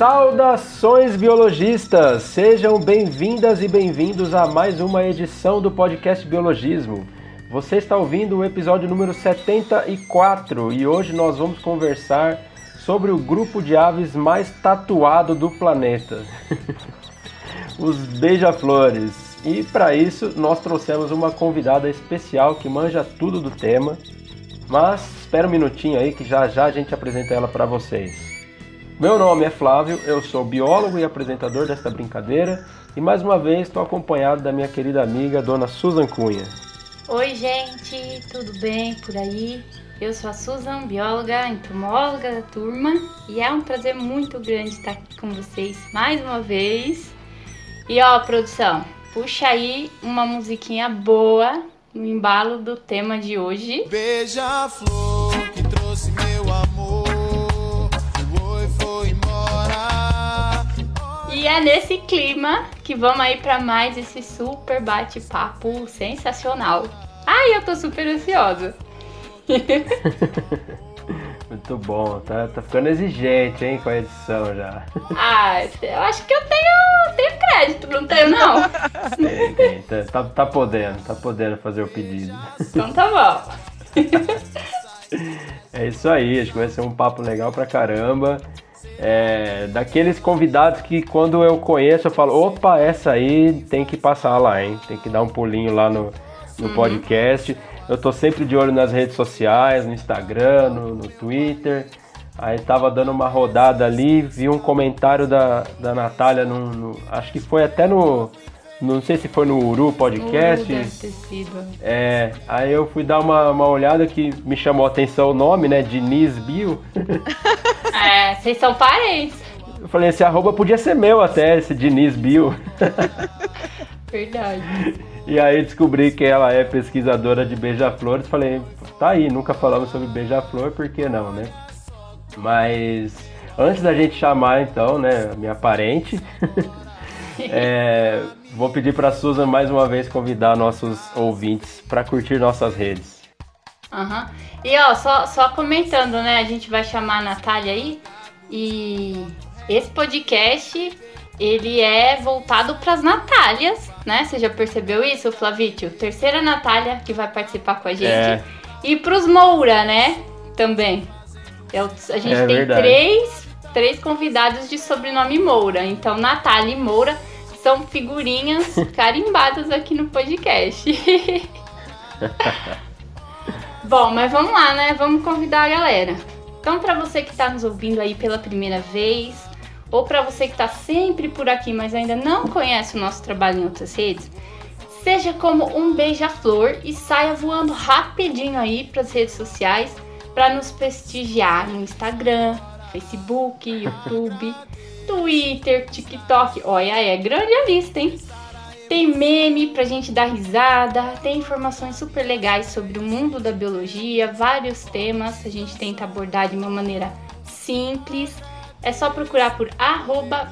Saudações biologistas! Sejam bem-vindas e bem-vindos a mais uma edição do podcast Biologismo. Você está ouvindo o episódio número 74 e hoje nós vamos conversar sobre o grupo de aves mais tatuado do planeta, os beija-flores. E para isso nós trouxemos uma convidada especial que manja tudo do tema. Mas espera um minutinho aí que já já a gente apresenta ela para vocês. Meu nome é Flávio, eu sou biólogo e apresentador desta brincadeira e mais uma vez estou acompanhado da minha querida amiga Dona Susan Cunha. Oi, gente, tudo bem por aí? Eu sou a Susan, bióloga, entomóloga da turma, e é um prazer muito grande estar aqui com vocês mais uma vez. E ó, produção, puxa aí uma musiquinha boa no embalo do tema de hoje. Beija-flor que trouxe meu E é nesse clima que vamos aí para mais esse super bate-papo sensacional. Ai, eu tô super ansiosa. Muito bom, tá, tá ficando exigente, hein, com a edição já. Ah, eu acho que eu tenho, tenho crédito, não tenho não? Tem, tem, tá, tá, tá podendo, tá podendo fazer o pedido. Então tá bom. É isso aí, acho que vai ser um papo legal pra caramba. É, daqueles convidados que quando eu conheço eu falo, opa, essa aí tem que passar lá, hein? Tem que dar um pulinho lá no, no uhum. podcast. Eu tô sempre de olho nas redes sociais, no Instagram, no, no Twitter. Aí tava dando uma rodada ali, vi um comentário da, da Natália, no, no, acho que foi até no, não sei se foi no Uru Podcast. Uru deve ter sido. É, aí eu fui dar uma, uma olhada que me chamou a atenção o nome, né? Diniz Bio. É, vocês são parentes. Eu falei, esse arroba podia ser meu até, esse Diniz Bio. Verdade. E aí descobri que ela é pesquisadora de beija-flores. Falei, tá aí, nunca falamos sobre beija-flor, por que não, né? Mas antes da gente chamar então, né, minha parente, é, Vou pedir para a Susan mais uma vez convidar nossos ouvintes para curtir nossas redes. Uhum. E ó, só, só comentando, né? A gente vai chamar a Natália aí. E esse podcast ele é voltado para as Natálias, né? Você já percebeu isso, Flavítio? Terceira Natália que vai participar com a gente. É. E para os Moura, né? Também. Eu, a gente é tem três, três convidados de sobrenome Moura. Então, Natália e Moura são figurinhas carimbadas aqui no podcast. Bom, mas vamos lá, né? Vamos convidar a galera. Então, para você que está nos ouvindo aí pela primeira vez, ou para você que está sempre por aqui, mas ainda não conhece o nosso trabalho em outras redes, seja como um beija-flor e saia voando rapidinho aí para as redes sociais para nos prestigiar no Instagram, Facebook, YouTube. Twitter, TikTok. Olha, é grande a lista, hein? Tem meme pra gente dar risada, tem informações super legais sobre o mundo da biologia, vários temas a gente tenta abordar de uma maneira simples. É só procurar por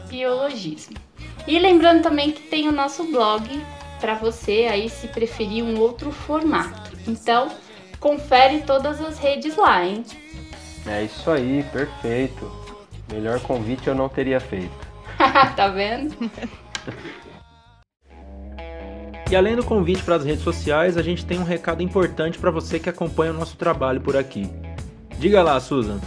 biologismo. E lembrando também que tem o nosso blog para você aí se preferir um outro formato. Então, confere todas as redes lá, hein? É isso aí, perfeito. Melhor convite eu não teria feito. tá vendo? E além do convite para as redes sociais, a gente tem um recado importante para você que acompanha o nosso trabalho por aqui. Diga lá, Susan.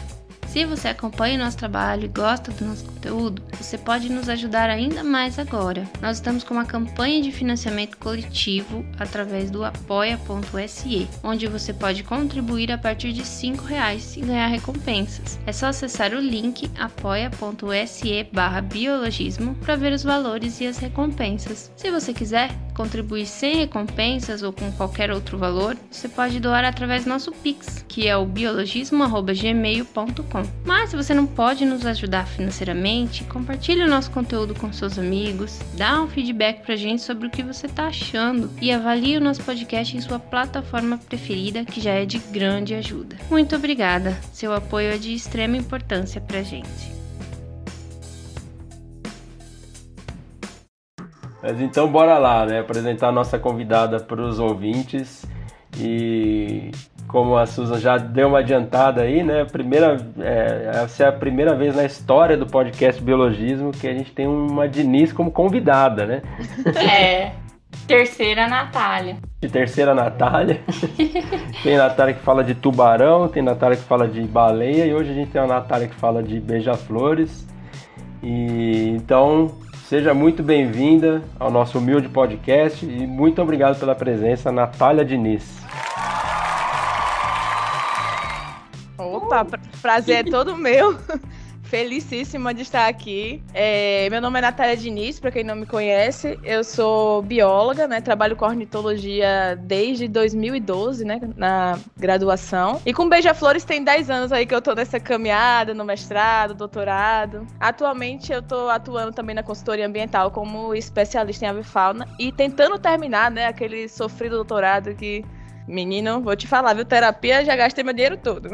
Se você acompanha o nosso trabalho e gosta do nosso conteúdo, você pode nos ajudar ainda mais agora. Nós estamos com uma campanha de financiamento coletivo através do apoia.se, onde você pode contribuir a partir de R$ reais e ganhar recompensas. É só acessar o link apoia.se biologismo para ver os valores e as recompensas. Se você quiser contribuir sem recompensas ou com qualquer outro valor, você pode doar através do nosso Pix, que é o biologismo.gmail.com. Mas se você não pode nos ajudar financeiramente, compartilhe o nosso conteúdo com seus amigos, dá um feedback pra gente sobre o que você tá achando e avalie o nosso podcast em sua plataforma preferida, que já é de grande ajuda. Muito obrigada, seu apoio é de extrema importância pra gente. Mas então bora lá, né? Apresentar a nossa convidada para os ouvintes e como a Susan já deu uma adiantada aí, né? Primeira, é, essa é a primeira vez na história do podcast Biologismo que a gente tem uma Diniz como convidada, né? É. Terceira, Natália. De terceira, Natália. tem Natália que fala de tubarão, tem Natália que fala de baleia e hoje a gente tem a Natália que fala de beija-flores. E então, seja muito bem-vinda ao nosso humilde podcast e muito obrigado pela presença, Natália Diniz. Opa, pra- prazer é todo meu. Felicíssima de estar aqui. É, meu nome é Natália Diniz, para quem não me conhece. Eu sou bióloga, né? Trabalho com ornitologia desde 2012, né? Na graduação. E com Beija-Flores tem 10 anos aí que eu tô nessa caminhada, no mestrado, doutorado. Atualmente eu tô atuando também na consultoria ambiental como especialista em avifauna e tentando terminar, né? Aquele sofrido doutorado que Menino, vou te falar, viu? Terapia, já gastei meu dinheiro todo.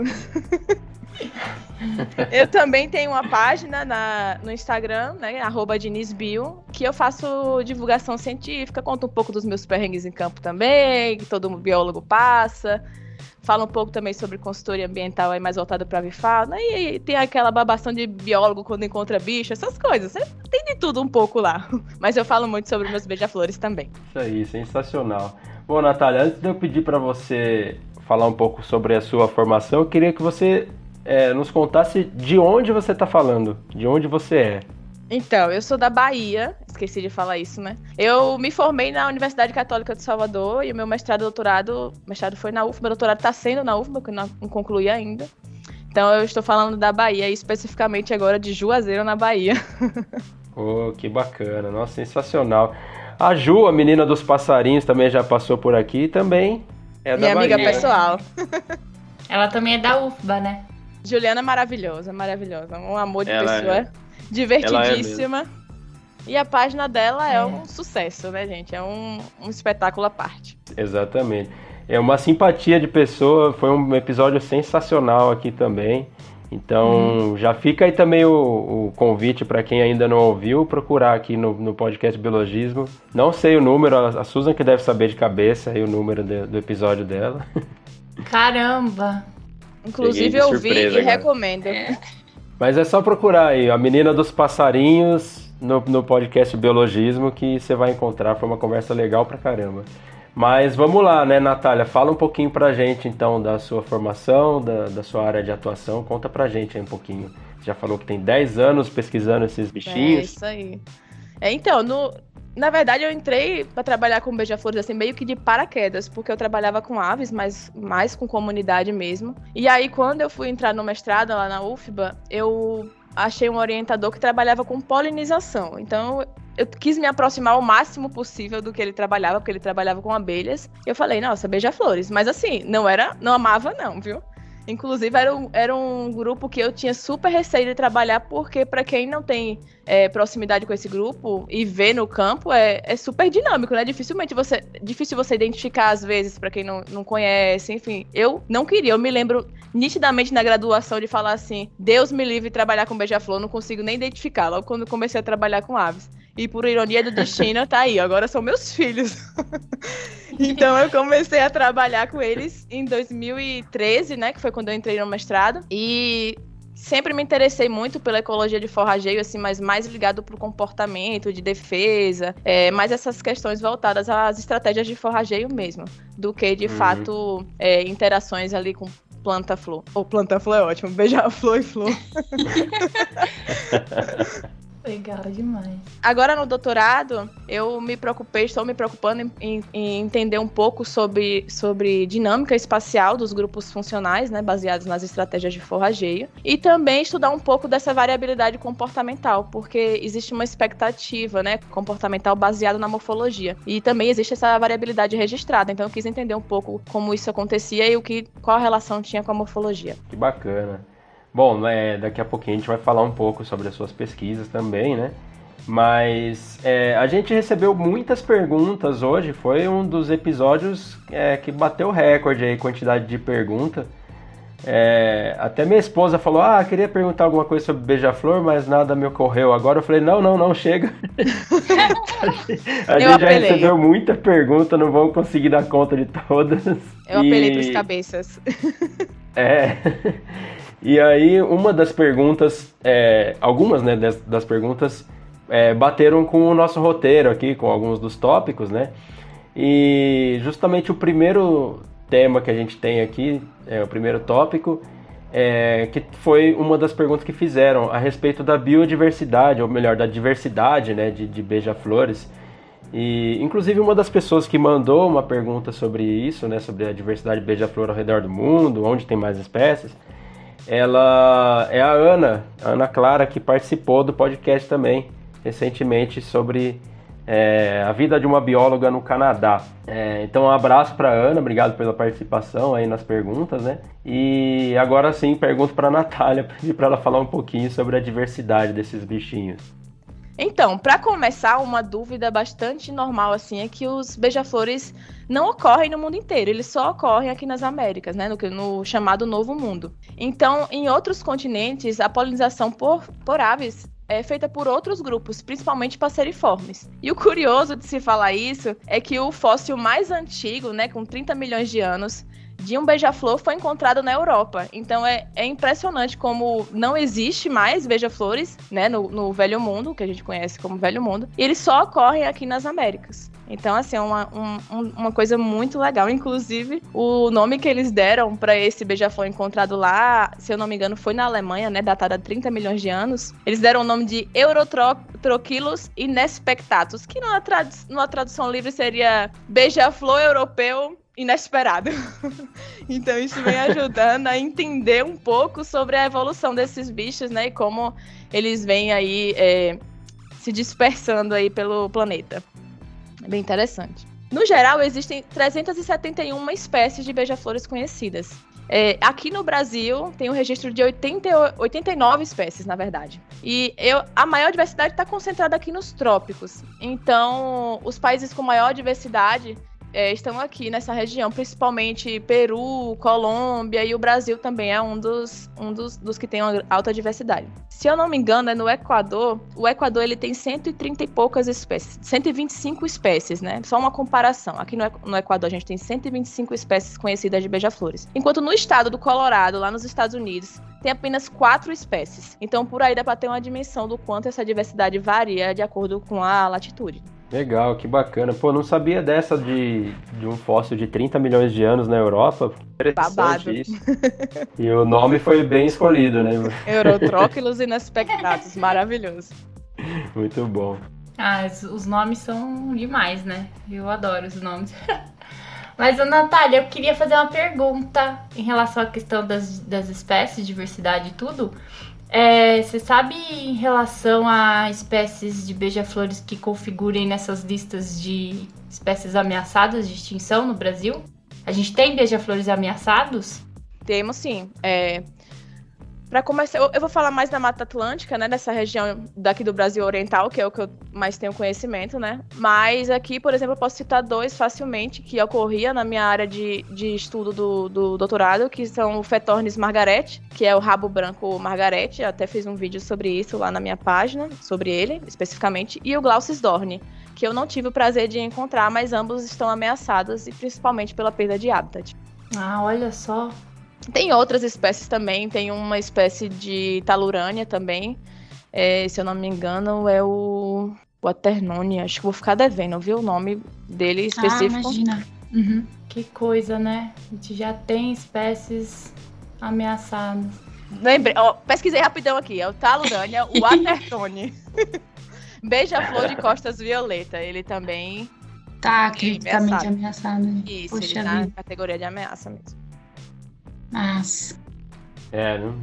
eu também tenho uma página na, no Instagram, né? Arroba DinizBio, que eu faço divulgação científica, conto um pouco dos meus perrengues em campo também, que todo biólogo passa. Falo um pouco também sobre consultoria ambiental aí mais voltada para avifauna. E tem aquela babação de biólogo quando encontra bicho, essas coisas. Tem de tudo um pouco lá. Mas eu falo muito sobre meus beija-flores também. Isso aí, sensacional. Bom, Natália, antes de eu pedir para você falar um pouco sobre a sua formação, eu queria que você é, nos contasse de onde você está falando, de onde você é. Então, eu sou da Bahia, esqueci de falar isso, né? Eu me formei na Universidade Católica de Salvador e o meu mestrado e doutorado, mestrado foi na UFBA, doutorado está sendo na UFBA, que eu não concluí ainda. Então eu estou falando da Bahia, e especificamente agora de Juazeiro, na Bahia. Oh, que bacana, nossa, sensacional. A Ju, a menina dos passarinhos, também já passou por aqui e também é da Minha amiga Bahia. pessoal. Ela também é da UFBA, né? Juliana é maravilhosa, maravilhosa. Um amor de Ela pessoa. é. Divertidíssima. e a página dela é um sucesso, né, gente? É um, um espetáculo à parte. Exatamente. É uma simpatia de pessoa, foi um episódio sensacional aqui também. Então, já fica aí também o, o convite para quem ainda não ouviu, procurar aqui no, no podcast Biologismo. Não sei o número, a, a Susan que deve saber de cabeça aí o número de- do episódio dela. Caramba! Inclusive, eu vi e agora. recomendo. Mas é só procurar aí, a menina dos passarinhos no, no podcast Biologismo que você vai encontrar. Foi uma conversa legal pra caramba. Mas vamos lá, né, Natália? Fala um pouquinho pra gente então da sua formação, da, da sua área de atuação. Conta pra gente aí um pouquinho. Já falou que tem 10 anos pesquisando esses É bichinhos. isso aí. É, então, no, na verdade, eu entrei para trabalhar com beija-flores assim, meio que de paraquedas, porque eu trabalhava com aves, mas mais com comunidade mesmo. E aí, quando eu fui entrar no mestrado lá na UFBA, eu achei um orientador que trabalhava com polinização. Então, eu quis me aproximar o máximo possível do que ele trabalhava, porque ele trabalhava com abelhas. Eu falei, nossa, beija-flores. Mas assim, não era, não amava não, viu? Inclusive, era um, era um grupo que eu tinha super receio de trabalhar, porque para quem não tem é, proximidade com esse grupo e vê no campo, é, é super dinâmico, né? Dificilmente você. Difícil você identificar, às vezes, para quem não, não conhece, enfim. Eu não queria, eu me lembro nitidamente na graduação de falar assim: Deus me livre trabalhar com beija-flor, não consigo nem identificar, logo quando comecei a trabalhar com aves. E por ironia do destino, tá aí, agora são meus filhos. então eu comecei a trabalhar com eles em 2013, né? Que foi quando eu entrei no mestrado. E sempre me interessei muito pela ecologia de forrageio, assim, mas mais ligado pro comportamento, de defesa, é, mais essas questões voltadas às estratégias de forrageio mesmo, do que de Uhum. fato é, interações ali com planta-flor. Ou planta-flor é ótimo, beija-flor e flor. Legal demais. Agora no doutorado, eu me preocupei, estou me preocupando em, em- entender um pouco sobre, sobre dinâmica espacial dos grupos funcionais, né, baseados nas estratégias de forrageio, e também estudar um pouco dessa variabilidade comportamental, porque existe uma expectativa, né, comportamental baseada na morfologia, e também existe essa variabilidade registrada. Então eu quis entender um pouco como isso acontecia e o que qual a relação tinha com a morfologia. Que bacana. Bom, né, daqui a pouquinho a gente vai falar um pouco sobre as suas pesquisas também, né? Mas é, a gente recebeu muitas perguntas hoje, foi um dos episódios é, que bateu recorde aí, quantidade de pergunta. É, até minha esposa falou: Ah, queria perguntar alguma coisa sobre beija-flor, mas nada me ocorreu. Agora eu falei: Não, não, não, chega. a gente já apelei. recebeu muita pergunta, não vamos conseguir dar conta de todas. Eu apelei E- pros cabeças. É. E aí, uma das perguntas, é, algumas né, das, das perguntas é, bateram com o nosso roteiro aqui, com alguns dos tópicos, né? E justamente o primeiro tema que a gente tem aqui, é, o primeiro tópico, é, que foi uma das perguntas que fizeram a respeito da biodiversidade, ou melhor, da diversidade né, de, de beija-flores. E, inclusive, uma das pessoas que mandou uma pergunta sobre isso, né, sobre a diversidade de beija-flor ao redor do mundo, onde tem mais espécies, ela é a Ana, a Ana Clara, que participou do podcast também, recentemente, sobre é, a vida de uma bióloga no Canadá. É, então, um abraço para Ana, obrigado pela participação aí nas perguntas, né? E agora sim, pergunto para a Natália, para ela falar um pouquinho sobre a diversidade desses bichinhos. Então, para começar, uma dúvida bastante normal assim é que os beija-flores não ocorrem no mundo inteiro, eles só ocorrem aqui nas Américas, né, no, no chamado Novo Mundo. Então, em outros continentes, a polinização por, por aves é feita por outros grupos, principalmente passeriformes. E o curioso de se falar isso é que o fóssil mais antigo, né, com 30 milhões de anos, de um beija-flor foi encontrado na Europa. Então é, é impressionante como não existe mais beija-flores, né, no, no Velho Mundo, que a gente conhece como Velho Mundo, e eles só ocorrem aqui nas Américas. Então, assim, é uma, um- um- uma coisa muito legal. Inclusive, o nome que eles deram para esse beija-flor encontrado lá, se eu não me engano, foi na Alemanha, né, datado há 30 milhões de anos. Eles deram o nome de Eurotrochilus inespectatus, que numa, tradu numa tradução livre seria beija-flor europeu inesperado. então isso vem ajudando a entender um pouco sobre a evolução desses bichos, né? E como eles vêm aí é, se dispersando aí pelo planeta. É bem interessante. No geral, existem 371 espécies de beija-flores conhecidas. É, aqui no Brasil tem um registro de 80, e- 89 espécies, na verdade. E eu, a maior diversidade está concentrada aqui nos trópicos. Então, os países com maior diversidade é, estão aqui nessa região, principalmente Peru, Colômbia e o Brasil também é um dos, um dos, dos que tem alta diversidade. Se eu não me engano, é no Equador. O Equador ele tem 130 e poucas espécies, 125 espécies, né? Só uma comparação. Aqui no, no Equador a gente tem 125 espécies conhecidas de beija-flores. Enquanto no estado do Colorado, lá nos Estados Unidos, tem apenas quatro espécies. Então por aí dá para ter uma dimensão do quanto essa diversidade varia de acordo com a latitude. Legal, que bacana. Pô, não sabia dessa de, de um fóssil de 30 milhões de anos na Europa. Interessante Babado. isso. E o nome foi bem escolhido, né? Eurotróquilos inespectatus, maravilhoso. Muito bom. Ah, os- nomes são demais, né? Eu adoro os nomes. Mas, Natália, eu queria fazer uma pergunta em relação à questão das, das espécies, diversidade e tudo. É, você sabe em relação a espécies de beija-flores que configurem nessas listas de espécies ameaçadas de extinção no Brasil? A gente tem beija-flores ameaçados? Temos sim. É... Para começar, eu, eu vou falar mais da Mata Atlântica, né? Dessa região daqui do Brasil Oriental, que é o que eu mais tenho conhecimento, né? Mas aqui, por exemplo, eu posso citar dois facilmente que ocorria na minha área de, de estudo do, do doutorado, que são o Fetornis margarete, que é o rabo branco margarete. Eu até fiz um vídeo sobre isso lá na minha página, sobre ele especificamente, e o Glaucis dorne, que eu não tive o prazer de encontrar, mas ambos estão ameaçados e principalmente pela perda de habitat. Ah, olha só. Tem outras espécies também, tem uma espécie de talurânia também. É, se eu não me engano, é o Quaternone. Acho que vou ficar devendo, viu? O nome dele específico. Ah, imagina. Uhum. Que coisa, né? A gente já tem espécies ameaçadas. Lembrei, ó, pesquisei rapidão aqui. É o talurânia, o Atertone. Beija-flor de costas violeta. Ele também. Tá, Sim, criticamente ameaçado. ameaçado. né? Isso, Poxa ele na vida. categoria de ameaça mesmo. Nossa. É, não,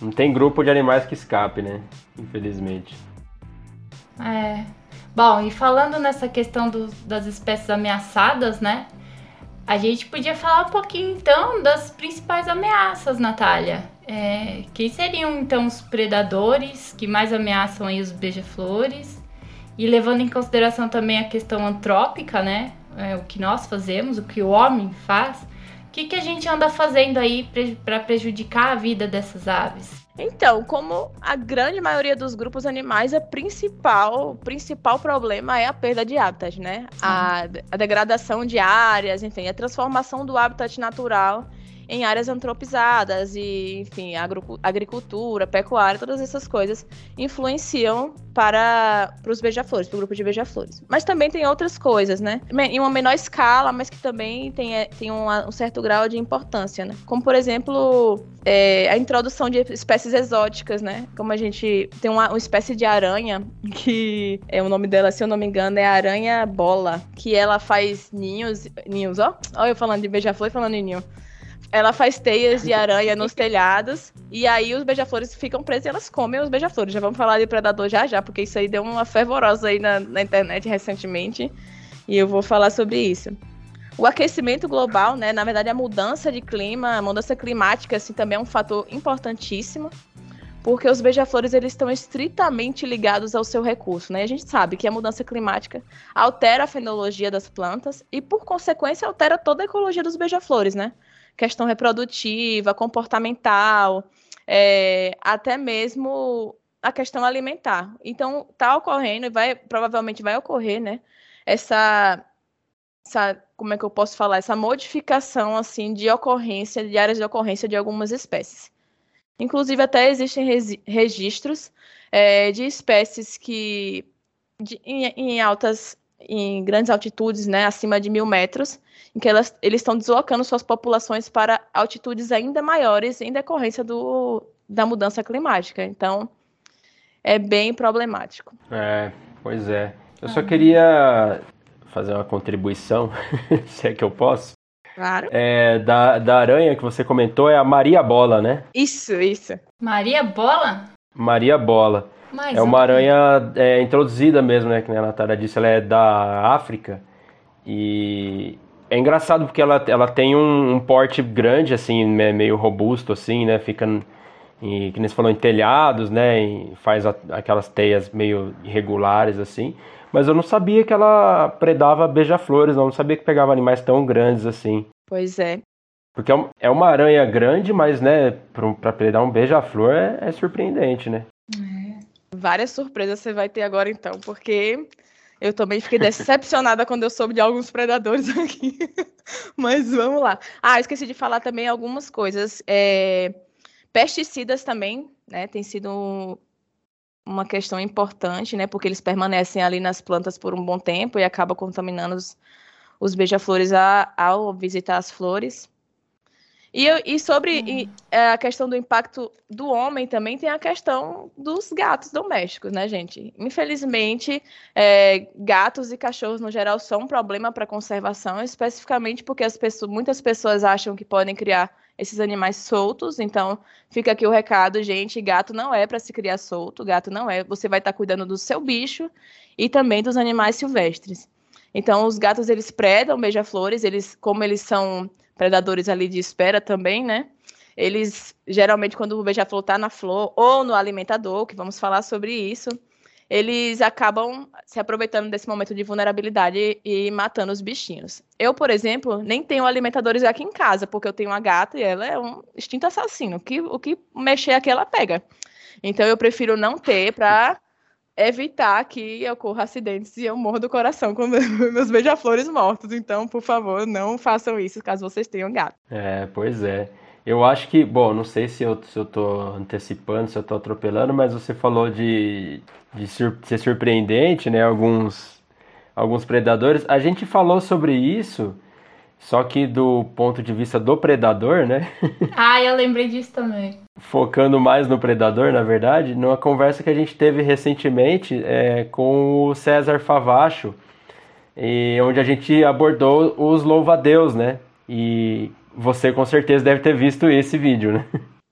não tem grupo de animais que escape, né? Infelizmente. É. Bom, e falando nessa questão do- das espécies ameaçadas, né? A gente podia falar um pouquinho então das principais ameaças, Natália. É, quem seriam então os predadores que mais ameaçam aí os beija-flores? E levando em consideração também a questão antrópica, né? É, o que nós fazemos, o que o homem faz. Que, que a gente anda fazendo aí para prejudicar a vida dessas aves? Então, como a grande maioria dos grupos animais, a principal, o principal problema é a perda de hábitat, né? A, a degradação de áreas, enfim, a transformação do hábitat natural em áreas antropizadas e, enfim, agricultura, pecuária, todas essas coisas influenciam para, para os beija-flores, para o grupo de beija-flores. Mas também tem outras coisas, né? Em uma menor escala, mas que também tem, é, tem um, um certo grau de importância, né? Como, por exemplo, é, a introdução de espécies exóticas, né? Como a gente tem uma, uma espécie de aranha, que é o nome dela, se eu não me engano, é aranha bola, que ela faz ninhos, ninhos, ó. Olha eu falando de beija-flor e falando em ninho ela faz teias de aranha nos telhados. E aí os beija-flores ficam presos e elas comem os beija-flores. Já vamos falar de predador já já, porque isso aí deu uma fervorosa aí na, na internet recentemente. E eu vou falar sobre isso. O aquecimento global, né, na verdade a mudança de clima, a mudança climática assim também é um fator importantíssimo, porque os beija-flores eles estão estritamente ligados ao seu recurso, né? A gente sabe que a mudança climática altera a fenologia das plantas e por consequência altera toda a ecologia dos beija-flores, né? Questão reprodutiva, comportamental, é, até mesmo a questão alimentar. Então, está ocorrendo e vai, provavelmente vai ocorrer, né? Essa, essa, como é que eu posso falar? Essa modificação, assim, de ocorrência, de áreas de ocorrência de algumas espécies. Inclusive, até existem registros é, de espécies que, de, em, em altas em grandes altitudes, né, acima de mil metros, em que elas, eles estão deslocando suas populações para altitudes ainda maiores em decorrência do, da mudança climática. Então, é bem problemático. É, pois é. Eu só queria fazer uma contribuição, se é que eu posso. Claro. É, da, da aranha que você comentou é a Maria Bola, né? Isso, isso. Maria Bola? Maria Bola. Mais é uma aranha é, introduzida mesmo, né? Que a Natália disse, ela é da África. E é engraçado porque ela, ela tem um, um porte grande, assim, meio robusto, assim, né? Fica, em, que nem você falou, em telhados, né? E faz a, aquelas teias meio irregulares, assim. Mas eu não sabia que ela predava beija-flores, não. Não sabia que pegava animais tão grandes assim. Pois é. Porque é, é uma aranha grande, mas, né, para predar um beija-flor é, é surpreendente, né? É. Várias surpresas você vai ter agora, então, porque eu também fiquei decepcionada quando eu soube de alguns predadores aqui. Mas vamos lá. Ah, esqueci de falar também algumas coisas. É... Pesticidas também, né? Tem sido uma questão importante, né? Porque eles permanecem ali nas plantas por um bom tempo e acabam contaminando os, os beija-flores ao visitar as flores. E, e sobre uhum. e, é, a questão do impacto do homem também tem a questão dos gatos domésticos, né, gente? Infelizmente, é, gatos e cachorros no geral são um problema para conservação, especificamente porque as pessoas, muitas pessoas acham que podem criar esses animais soltos. Então, fica aqui o recado, gente: gato não é para se criar solto, gato não é. Você vai estar tá cuidando do seu bicho e também dos animais silvestres. Então, os gatos eles predam beija-flores, eles, como eles são predadores ali de espera também, né? Eles geralmente quando o beija-flor está na flor ou no alimentador, que vamos falar sobre isso, eles acabam se aproveitando desse momento de vulnerabilidade e matando os bichinhos. Eu, por exemplo, nem tenho alimentadores aqui em casa, porque eu tenho uma gata e ela é um instinto assassino. O que, o que mexer aqui, ela pega. Então, eu prefiro não ter para evitar que ocorra acidentes e eu morro do coração com meus beija-flores mortos. Então, por favor, não façam isso caso vocês tenham gato. É, pois é. Eu acho que, bom, não sei se eu, se eu tô antecipando, se eu tô atropelando, mas você falou de, de sur ser surpreendente, né? Alguns, alguns predadores. A gente falou sobre isso, só que do ponto de vista do predador, né? Ah, eu lembrei disso também focando mais no predador, na verdade, numa conversa que a gente teve recentemente é, com o César Favacho, e onde a gente abordou os louva-a-Deus, né? E você com certeza deve ter visto esse vídeo, né?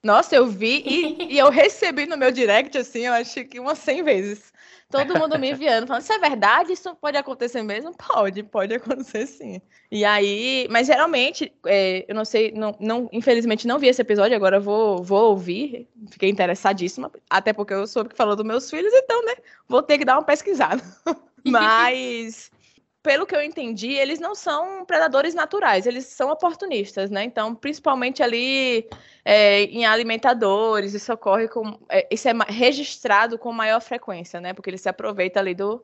Nossa, eu vi e, e eu recebi no meu direct, assim, eu acho que umas 100 vezes todo mundo me enviando, falando, isso é verdade? Isso pode acontecer mesmo? Pode, pode acontecer sim. E aí, mas geralmente, é, eu não sei, não, não, infelizmente não vi esse episódio, agora vou, vou ouvir, fiquei interessadíssima, até porque eu soube que falou dos meus filhos, então, né, vou ter que dar uma pesquisada. mas pelo que eu entendi, eles não são predadores naturais, eles são oportunistas, né? Então, principalmente ali é, em alimentadores, isso ocorre com. É, isso é registrado com maior frequência, né? Porque ele se aproveita ali do,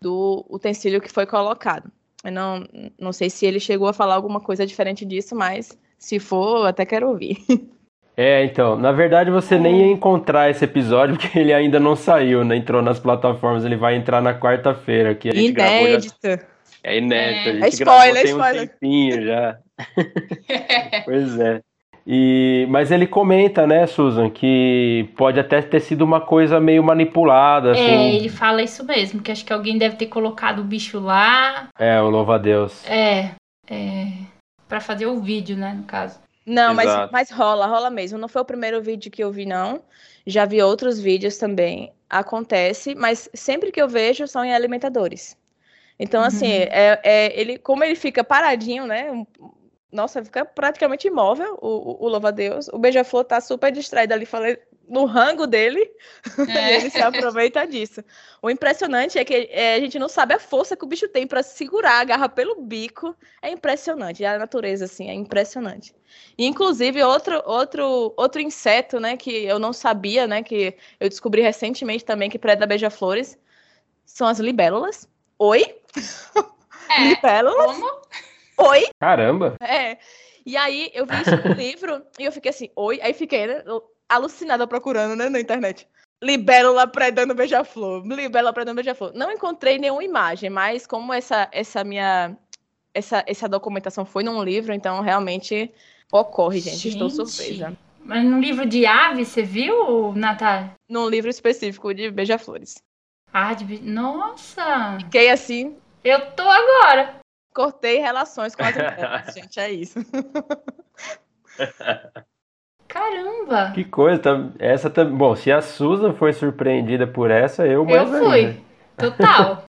do utensílio que foi colocado. Eu não, não sei se ele chegou a falar alguma coisa diferente disso, mas se for, até quero ouvir. É, então, na verdade você nem ia encontrar esse episódio porque ele ainda não saiu, né? Entrou nas plataformas, ele vai entrar na quarta-feira. Que a gente Inédito. Gravou já... É inédito, a gente é spoiler, gravou tem spoiler. um tempinho já. pois é. E, mas ele comenta, né, Susan, que pode até ter sido uma coisa meio manipulada, assim. É, ele fala isso mesmo, que acho que alguém deve ter colocado o bicho lá. É, o louva-a-Deus. É, é. Pra fazer o vídeo, né, no caso. Não, mas, Exato. mas rola, rola mesmo. Não foi o primeiro vídeo que eu vi, não. Já vi outros vídeos também. Acontece, mas sempre que eu vejo são em alimentadores. Então, assim, é, é- ele, como ele fica paradinho, né? Nossa, fica praticamente imóvel o, o, o louva-a-Deus. O beija-flor tá super distraído ali, falei, no rango dele, e ele se aproveita disso. O impressionante é que é, a gente não sabe a força que o bicho tem para segurar a garra pelo bico. É impressionante. A natureza, assim, é impressionante. E, inclusive, outro, outro, outro inseto, né, que eu não sabia, né, que eu descobri recentemente também que preda beija-flores, são as libélulas. Oi? É, Libélulas? como? Oi? Caramba! É. E aí eu vi isso no livro e eu fiquei assim, oi? Aí fiquei, né, alucinada procurando, né, na internet. Libélula predando beija-flor. Libélula predando beija-flor. Não encontrei nenhuma imagem, mas como essa, essa minha essa, essa documentação foi num livro, então realmente ocorre, gente. Estou Gente. surpresa. Mas no livro de aves, você viu, Natália? Num livro específico de beija-flores. Ah, de... be- Nossa! Fiquei assim, Eu tô agora. cortei relações com as libélulas, gente. É isso. Caramba! Que coisa, tá- essa também. Bom, se a Susan foi surpreendida por essa, eu mais Eu fui. ainda. Total.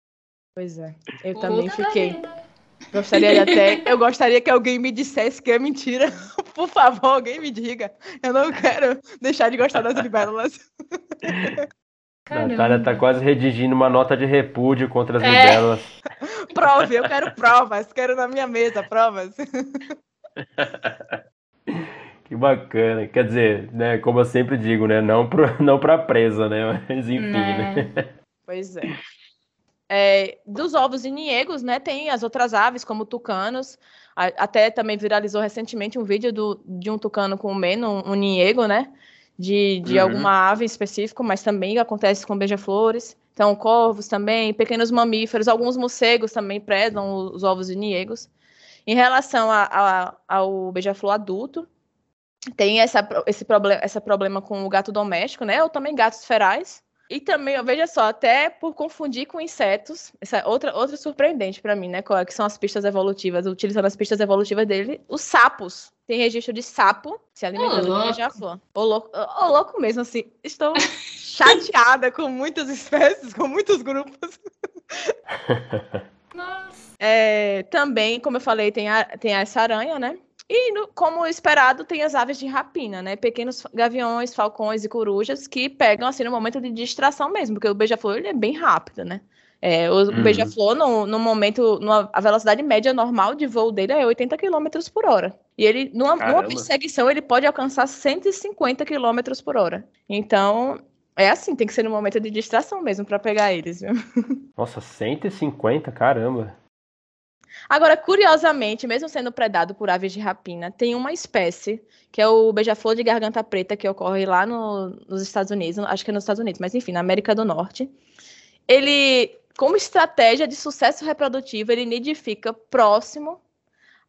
Pois é. Eu também Puta fiquei. Gostaria até. Eu gostaria que alguém me dissesse que é mentira. Por favor, alguém me diga. Eu não quero deixar de gostar das libélulas. Caramba. Natália tá quase redigindo uma nota de repúdio contra as É. libélulas. Prove, eu quero provas. Quero na minha mesa provas. Que bacana. Quer dizer, né, como eu sempre digo, né, não, pro, não pra presa, né, mas enfim, né. Né? Pois é. É, dos ovos de niegos, né, tem as outras aves, como tucanos. A- até também viralizou recentemente um vídeo do, de um tucano comendo um, um niego, né? De, de Uhum. alguma ave específica, mas também acontece com beija-flores. Então, corvos também, pequenos mamíferos, alguns morcegos também predam os ovos de niegos. Em relação a- a- ao beija-flor adulto, tem essa, esse problema, esse problema com o gato doméstico, né? Ou também gatos ferais. E também, veja só, até por confundir com insetos, essa é outra, outra surpreendente para mim, né? qual é Que são as pistas evolutivas, utilizando as pistas evolutivas dele, os sapos. Tem registro de sapo se alimentando de louco. beija-flor. Ô louco, ô, louco mesmo, assim. Estou chateada com muitas espécies, com muitos grupos. Nossa. É, também, como eu falei, tem, a, tem essa aranha, né? E, no- como esperado, tem as aves de rapina, né? Pequenos gaviões, falcões e corujas que pegam, assim, no momento de distração mesmo, porque o beija-flor, é bem rápido, né? É, o Uhum. beija-flor, no, no momento, numa- a velocidade média normal de voo dele é 80 km por hora. E ele, numa, numa perseguição, ele pode alcançar 150 km por hora. Então, é assim, tem que ser no momento de distração mesmo para pegar eles, viu? Nossa, 150, caramba. Agora, curiosamente, mesmo sendo predado por aves de rapina, tem uma espécie, que é o beija-flor de garganta preta, que ocorre lá no- nos Estados Unidos, acho que é nos Estados Unidos, mas enfim, na América do Norte. Ele, como estratégia de sucesso reprodutivo, ele nidifica próximo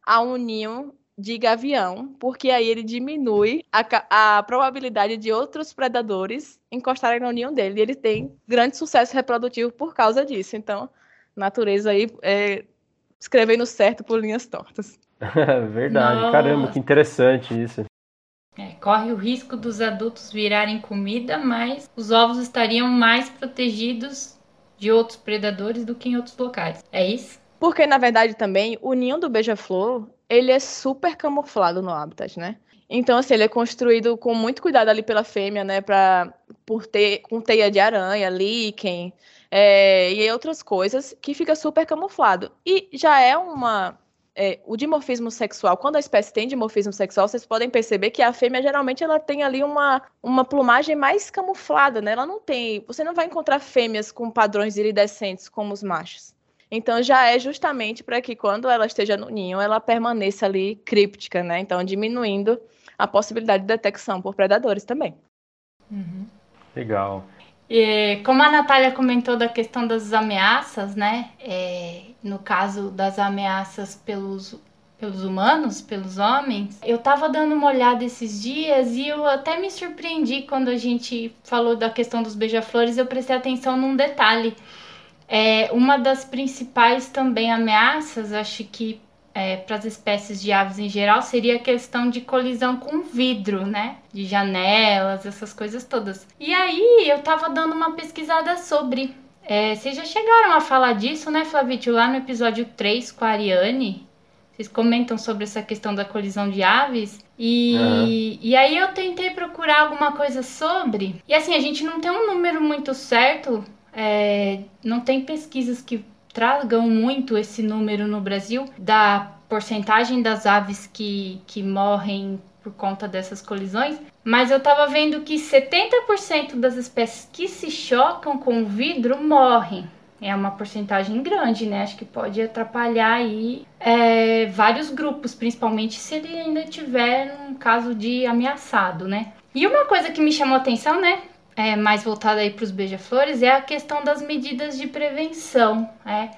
a um ninho de gavião, porque aí ele diminui a, a probabilidade de outros predadores encostarem no ninho dele. E ele tem grande sucesso reprodutivo por causa disso. Então, natureza aí é, escrevendo certo por linhas tortas. Verdade, Nossa. caramba, que interessante isso. É, corre o risco dos adultos virarem comida, mas os ovos estariam mais protegidos de outros predadores do que em outros locais. É isso? Porque, na verdade, também, o ninho do beija-flor, ele é super camuflado no habitat, né? Então, assim, ele é construído com muito cuidado ali pela fêmea, né? Pra, por ter, com teia de aranha, líquen é, e outras coisas, que fica super camuflado. E já é uma. É, o dimorfismo sexual, quando a espécie tem dimorfismo sexual, vocês podem perceber que a fêmea geralmente ela tem ali uma, uma plumagem mais camuflada, né? Ela não tem. Você não vai encontrar fêmeas com padrões iridescentes como os machos. Então já é justamente para que quando ela esteja no ninho, ela permaneça ali críptica, né? Então diminuindo a possibilidade de detecção por predadores também. Uhum. Legal. E, como a Natália comentou da questão das ameaças, né? É, no caso das ameaças pelos, pelos humanos, pelos homens, eu tava dando uma olhada esses dias e eu até me surpreendi quando a gente falou da questão dos beija-flores, eu prestei atenção num detalhe. É, uma das principais também ameaças, acho que é, para as espécies de aves em geral, seria a questão de colisão com vidro, né? De janelas, essas coisas todas. E aí eu tava dando uma pesquisada sobre. É, vocês já chegaram a falar disso, né, Flavitio? Lá no episódio 3 com a Ariane, vocês comentam sobre essa questão da colisão de aves. E, uhum. e aí eu tentei procurar alguma coisa sobre. E assim, a gente não tem um número muito certo. É, não tem pesquisas que tragam muito esse número no Brasil da porcentagem das aves que, que morrem por conta dessas colisões, mas eu tava vendo que 70% das espécies que se chocam com o vidro morrem. É uma porcentagem grande, né? Acho que pode atrapalhar aí é, vários grupos, principalmente se ele ainda tiver um caso de ameaçado, né? E uma coisa que me chamou atenção, né? É, mais voltada aí para os beija-flores é a questão das medidas de prevenção, é,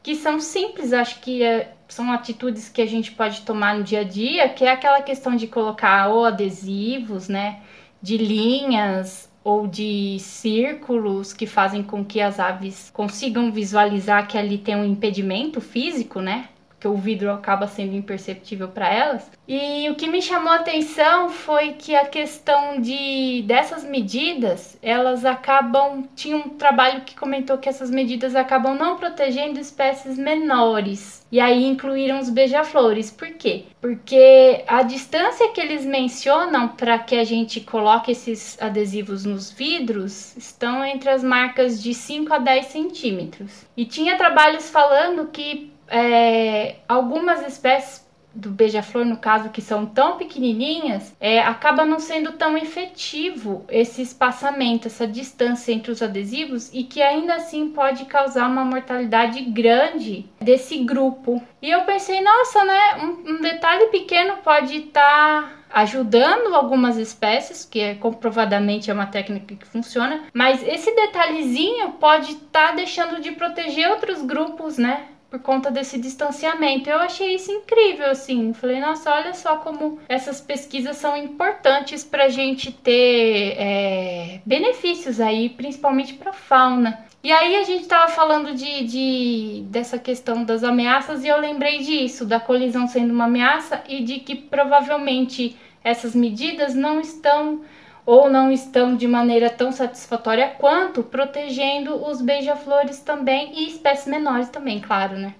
que são simples, acho que é, são atitudes que a gente pode tomar no dia a dia, que é aquela questão de colocar ou adesivos, né, de linhas ou de círculos que fazem com que as aves consigam visualizar que ali tem um impedimento físico, né? Que o vidro acaba sendo imperceptível para elas. E o que me chamou a atenção foi que a questão de dessas medidas, elas acabam tinha um trabalho que comentou que essas medidas acabam não protegendo espécies menores. E aí incluíram os beija-flores. Por quê? Porque a distância que eles mencionam para que a gente coloque esses adesivos nos vidros estão entre as marcas de 5 a 10 centímetros. E tinha trabalhos falando que é, algumas espécies do beija-flor, no caso, que são tão pequenininhas, é, acaba não sendo tão efetivo esse espaçamento, essa distância entre os adesivos e que ainda assim pode causar uma mortalidade grande desse grupo. E eu pensei, nossa, né? Um, um detalhe pequeno pode estar. Tá ajudando algumas espécies, que é comprovadamente é uma técnica que funciona, mas esse detalhezinho pode estar tá deixando de proteger outros grupos, né? Por conta desse distanciamento. Eu achei isso incrível, assim. Falei, nossa, olha só como essas pesquisas são importantes para a gente ter é, benefícios aí, principalmente para a fauna. E aí a gente estava falando de, de, dessa questão das ameaças e eu lembrei disso, da colisão sendo uma ameaça e de que provavelmente essas medidas não estão ou não estão de maneira tão satisfatória quanto protegendo os beija-flores também e espécies menores também, claro, né?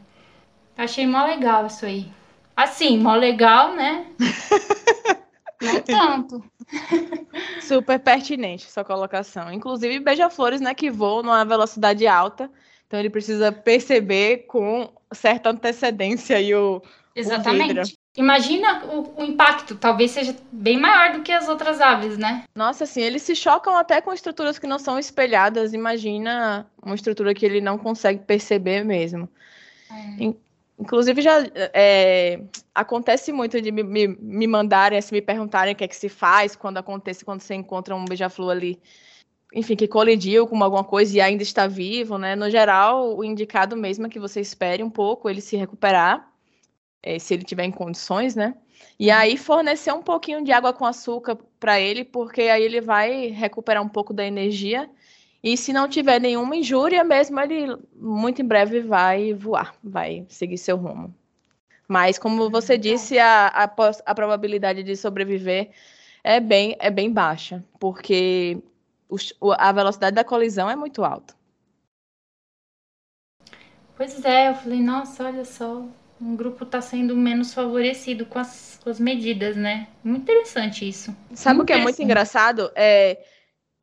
Achei mó legal isso aí. Assim, mó legal, né? não tanto. Super pertinente sua colocação. Inclusive beija-flores, né, que voam numa velocidade alta. Então ele precisa perceber com certa antecedência aí o, Exatamente. O Imagina o, o, impacto, talvez seja bem maior do que as outras aves, né? Nossa, assim, eles se chocam até com estruturas que não são espelhadas. Imagina uma estrutura que ele não consegue perceber mesmo. É. Inclusive, já é, acontece muito de me, me, me mandarem, assim, me perguntarem o que é que se faz quando acontece, quando você encontra um beija-flor ali, enfim, que colidiu com alguma coisa e ainda está vivo, né? No geral, o indicado mesmo é que você espere um pouco ele se recuperar é, se ele tiver em condições, né? E uhum. aí fornecer um pouquinho de água com açúcar para ele, porque aí ele vai recuperar um pouco da energia. E se não tiver nenhuma injúria mesmo, ele muito em breve vai voar, vai seguir seu rumo. Mas como você disse, a, a, a probabilidade de sobreviver é bem, é bem baixa, porque a velocidade da colisão é muito alta. Pois é, eu falei, nossa, olha só, um grupo tá sendo menos favorecido com as, com as medidas, né? Muito interessante isso. Sabe o que é muito engraçado? É,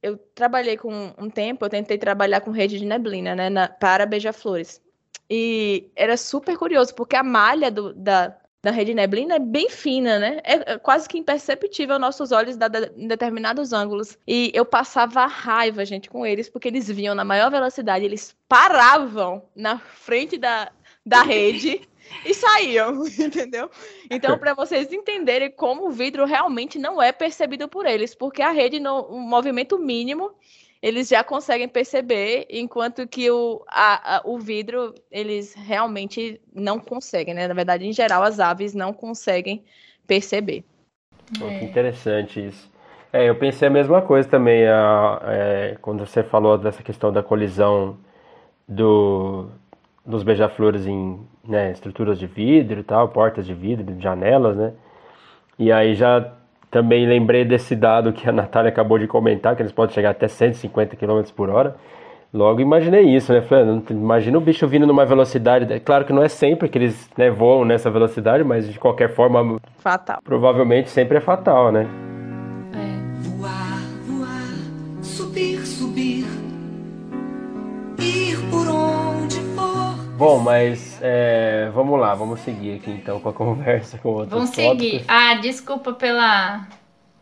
eu trabalhei com um tempo, eu tentei trabalhar com rede de neblina, né, na- para beija-flores. E era super curioso, porque a malha do- da, da rede de neblina é bem fina, né? É, é quase que imperceptível aos nossos olhos dada- em determinados ângulos. E eu passava raiva, gente, com eles, porque eles vinham na maior velocidade, eles paravam na frente da, da rede e saíam, entendeu? Então, para vocês entenderem como o vidro realmente não é percebido por eles, porque a rede, no um movimento mínimo, eles já conseguem perceber, enquanto que o, a- a- o vidro, eles realmente não conseguem, né? Na verdade, em geral, as aves não conseguem perceber. Pô, que interessante isso. É, eu pensei a mesma coisa também, a- é, quando você falou dessa questão da colisão do, dos beija-flores em né, estruturas de vidro e tal, portas de vidro, janelas, né? E aí já também lembrei desse dado que a Natália acabou de comentar, que eles podem chegar até 150 km por hora. Logo imaginei isso, né? Falei, não- imagina o bicho vindo numa velocidade. Claro que não é sempre que eles né, voam nessa velocidade, mas de qualquer forma, Fatal. provavelmente sempre é fatal, né? Bom, mas é, vamos lá, vamos seguir aqui então com a conversa com outros Vamos tópicos. seguir. Ah, desculpa pela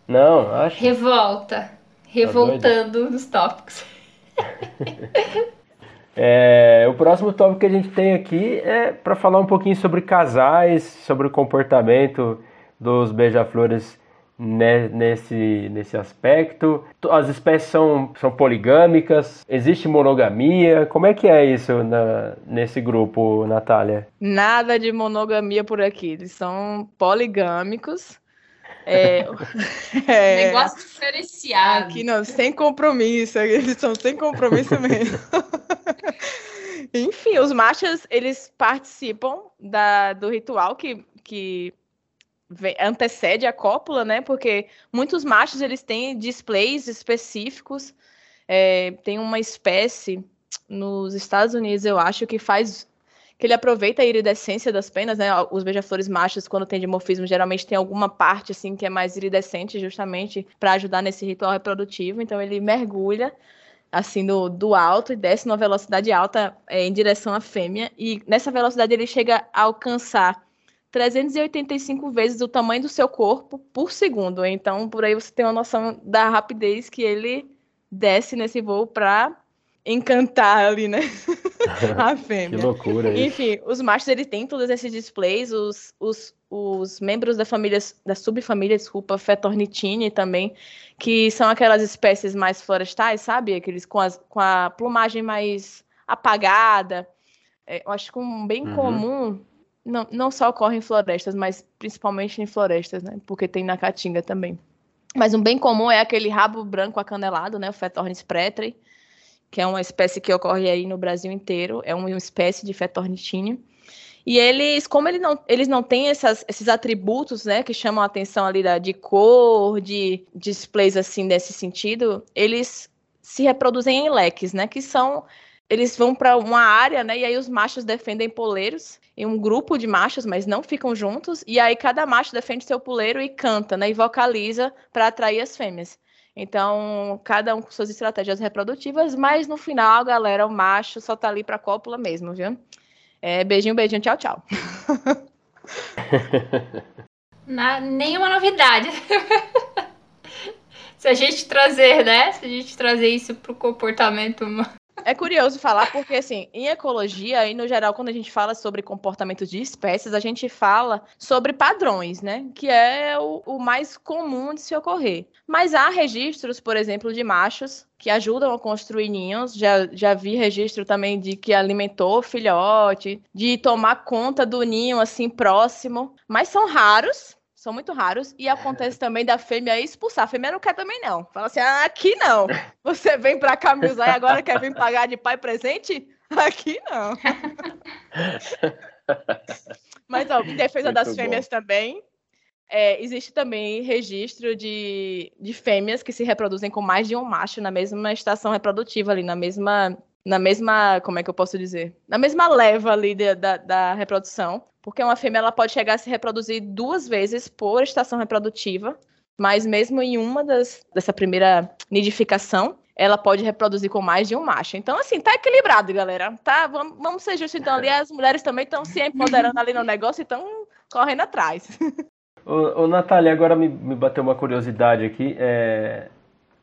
Não, acho. revolta. Revoltando nos tópicos. É, o próximo tópico que a gente tem aqui é para falar um pouquinho sobre casais, sobre o comportamento dos beija-flores nesse, nesse aspecto. As espécies são, são poligâmicas? Existe monogamia? Como é que é isso na, nesse grupo, Natália? Nada de monogamia por aqui. Eles são poligâmicos. É, é, Negócio diferenciado. Aqui não, sem compromisso. Eles são sem compromisso mesmo. Enfim, os machos, eles participam da, do ritual que, que antecede a cópula, né? Porque muitos machos, eles têm displays específicos. É, tem uma espécie nos Estados Unidos, eu acho, que faz... Que ele aproveita a iridescência das penas, né? Os beija-flores machos, quando tem dimorfismo, geralmente tem alguma parte, assim, que é mais iridescente, justamente para ajudar nesse ritual reprodutivo. Então, ele mergulha assim, do, do alto e desce numa velocidade alta é, em direção à fêmea. E nessa velocidade ele chega a alcançar 385 vezes o tamanho do seu corpo por segundo. Então, por aí você tem uma noção da rapidez que ele desce nesse voo para encantar ali, né? a Que fêmea. loucura isso. Enfim, os machos eles têm todos esses displays, os, os, os membros da família, da subfamília, desculpa, Fetornitine também, que são aquelas espécies mais florestais, sabe? Aqueles com, as, com a plumagem mais apagada. É, eu acho que um bem Uhum. comum, não, não só ocorre em florestas, mas principalmente em florestas, né? Porque tem na Caatinga também. Mas um bem comum é aquele rabo branco acanelado, né? O Fetornis pretre, que é uma espécie que ocorre aí no Brasil inteiro, é uma espécie de fetornitinho. E eles, como ele não, eles não têm essas- esses atributos, né, que chamam a atenção ali da, de cor, de displays assim desse sentido, eles se reproduzem em leques, né, que são eles vão para uma área, né, e aí os machos defendem poleiros em um grupo de machos, mas não ficam juntos, e aí cada macho defende seu poleiro e canta, né, e vocaliza para atrair as fêmeas. Então, cada um com suas estratégias reprodutivas, mas no final, galera, o macho só tá ali pra cópula mesmo, viu? É, beijinho, beijinho, tchau, tchau. Na, nenhuma novidade. Se a gente trazer, né? Se a gente trazer isso pro comportamento humano. É curioso falar porque, assim, em ecologia e no geral, quando a gente fala sobre comportamentos de espécies, a gente fala sobre padrões, né? Que é o, o mais comum de se ocorrer. Mas há registros, por exemplo, de machos que ajudam a construir ninhos. Já, já vi registro também de que alimentou filhote, de tomar conta do ninho assim próximo. Mas são raros. São muito raros. E acontece também da fêmea expulsar. A fêmea não quer também, não. Fala assim: ah, aqui não. Você vem pra cá me usar e agora quer vir pagar de pai presente? Aqui não. Mas, ó, em defesa Muito das bom. fêmeas também, é, existe também registro de, de fêmeas que se reproduzem com mais de um macho na mesma estação reprodutiva ali, na mesma, na mesma, como é que eu posso dizer? Na mesma leva ali de- da, da reprodução. Porque uma fêmea ela pode chegar a se reproduzir duas vezes por estação reprodutiva, mas mesmo em uma das, dessa primeira nidificação, ela pode reproduzir com mais de um macho. Então, assim, tá equilibrado, galera. Tá, vamos, vamos ser justos, então, ali as mulheres também estão se empoderando ali no negócio e estão correndo atrás. Ô, ô Natália, agora me, me bateu uma curiosidade aqui. É,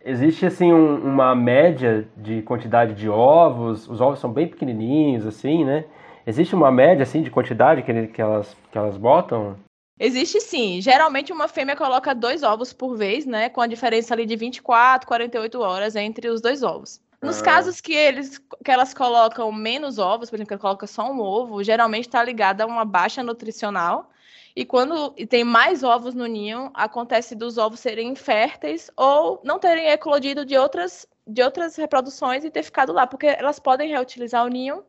existe, assim, um- uma média de quantidade de ovos? Os ovos são bem pequenininhos, assim, né? Existe uma média, assim, de quantidade que, que, elas, que elas botam? Existe sim. Geralmente uma fêmea coloca dois ovos por vez, né? Com a diferença ali de 24, 48 horas entre os dois ovos. Nos Ah. casos que, eles, que elas colocam menos ovos, por exemplo, que ela coloca só um ovo, geralmente está ligada a uma baixa nutricional. E quando tem mais ovos no ninho, acontece dos ovos serem inférteis ou não terem eclodido de outras, de outras reproduções e ter ficado lá, porque elas podem reutilizar o ninho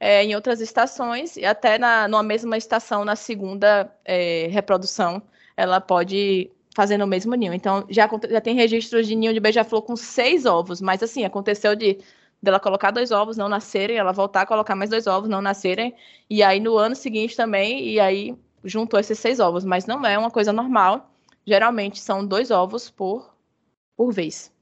é, em outras estações e até na numa mesma estação, na segunda é, reprodução, ela pode fazer no mesmo ninho. Então, já, já tem registros de ninho de beija-flor com seis ovos, mas assim, aconteceu de dela colocar dois ovos, não nascerem, ela voltar a colocar mais dois ovos, não nascerem, e aí no ano seguinte também, e aí juntou esses seis ovos, mas não é uma coisa normal. Geralmente são dois ovos por, por vez.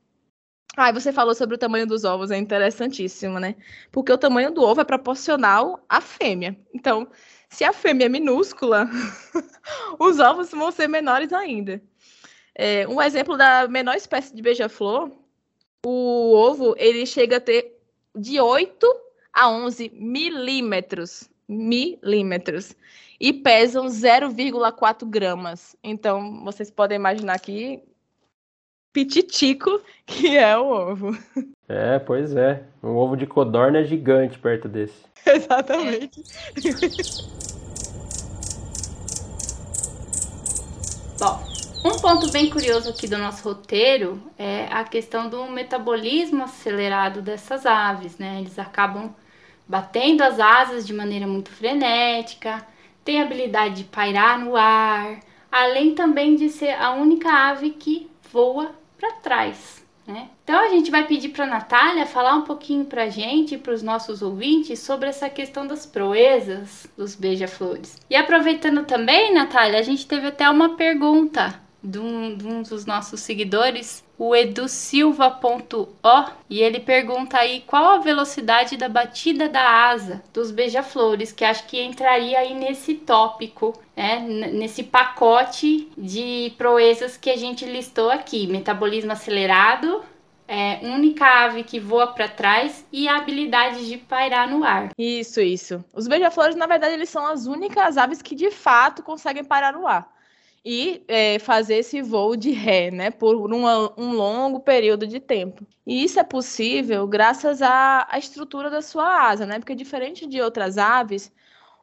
Ah, você falou sobre o tamanho dos ovos, é interessantíssimo, né? Porque o tamanho do ovo é proporcional à fêmea. Então, se a fêmea é minúscula, os ovos vão ser menores ainda. É, um exemplo da menor espécie de beija-flor, o ovo ele chega a ter de 8 a 11 milímetros. Milímetros. E pesam 0,4 gramas. Então, vocês podem imaginar que pititico que é o ovo. É, pois é. Um ovo de codorna é gigante perto desse. Exatamente. Bom, um ponto bem curioso aqui do nosso roteiro é a questão do metabolismo acelerado dessas aves, né? Eles acabam batendo as asas de maneira muito frenética, têm a habilidade de pairar no ar, além também de ser a única ave que voa para trás, né? Então a gente vai pedir para Natália falar um pouquinho para a gente e para os nossos ouvintes sobre essa questão das proezas dos beija-flores. E aproveitando também, Natália, a gente teve até uma pergunta de um, de um dos nossos seguidores, o edusilva.o, e ele pergunta aí qual a velocidade da batida da asa dos beija-flores, que acho que entraria aí nesse tópico, né, nesse pacote de proezas que a gente listou aqui: metabolismo acelerado, é, única ave que voa para trás e a habilidade de pairar no ar. Isso, isso. Os beija-flores, na verdade, eles são as únicas aves que de fato conseguem parar no ar e é, fazer esse voo de ré, né, por uma- um longo período de tempo. E isso é possível graças à, à estrutura da sua asa, né, porque diferente de outras aves,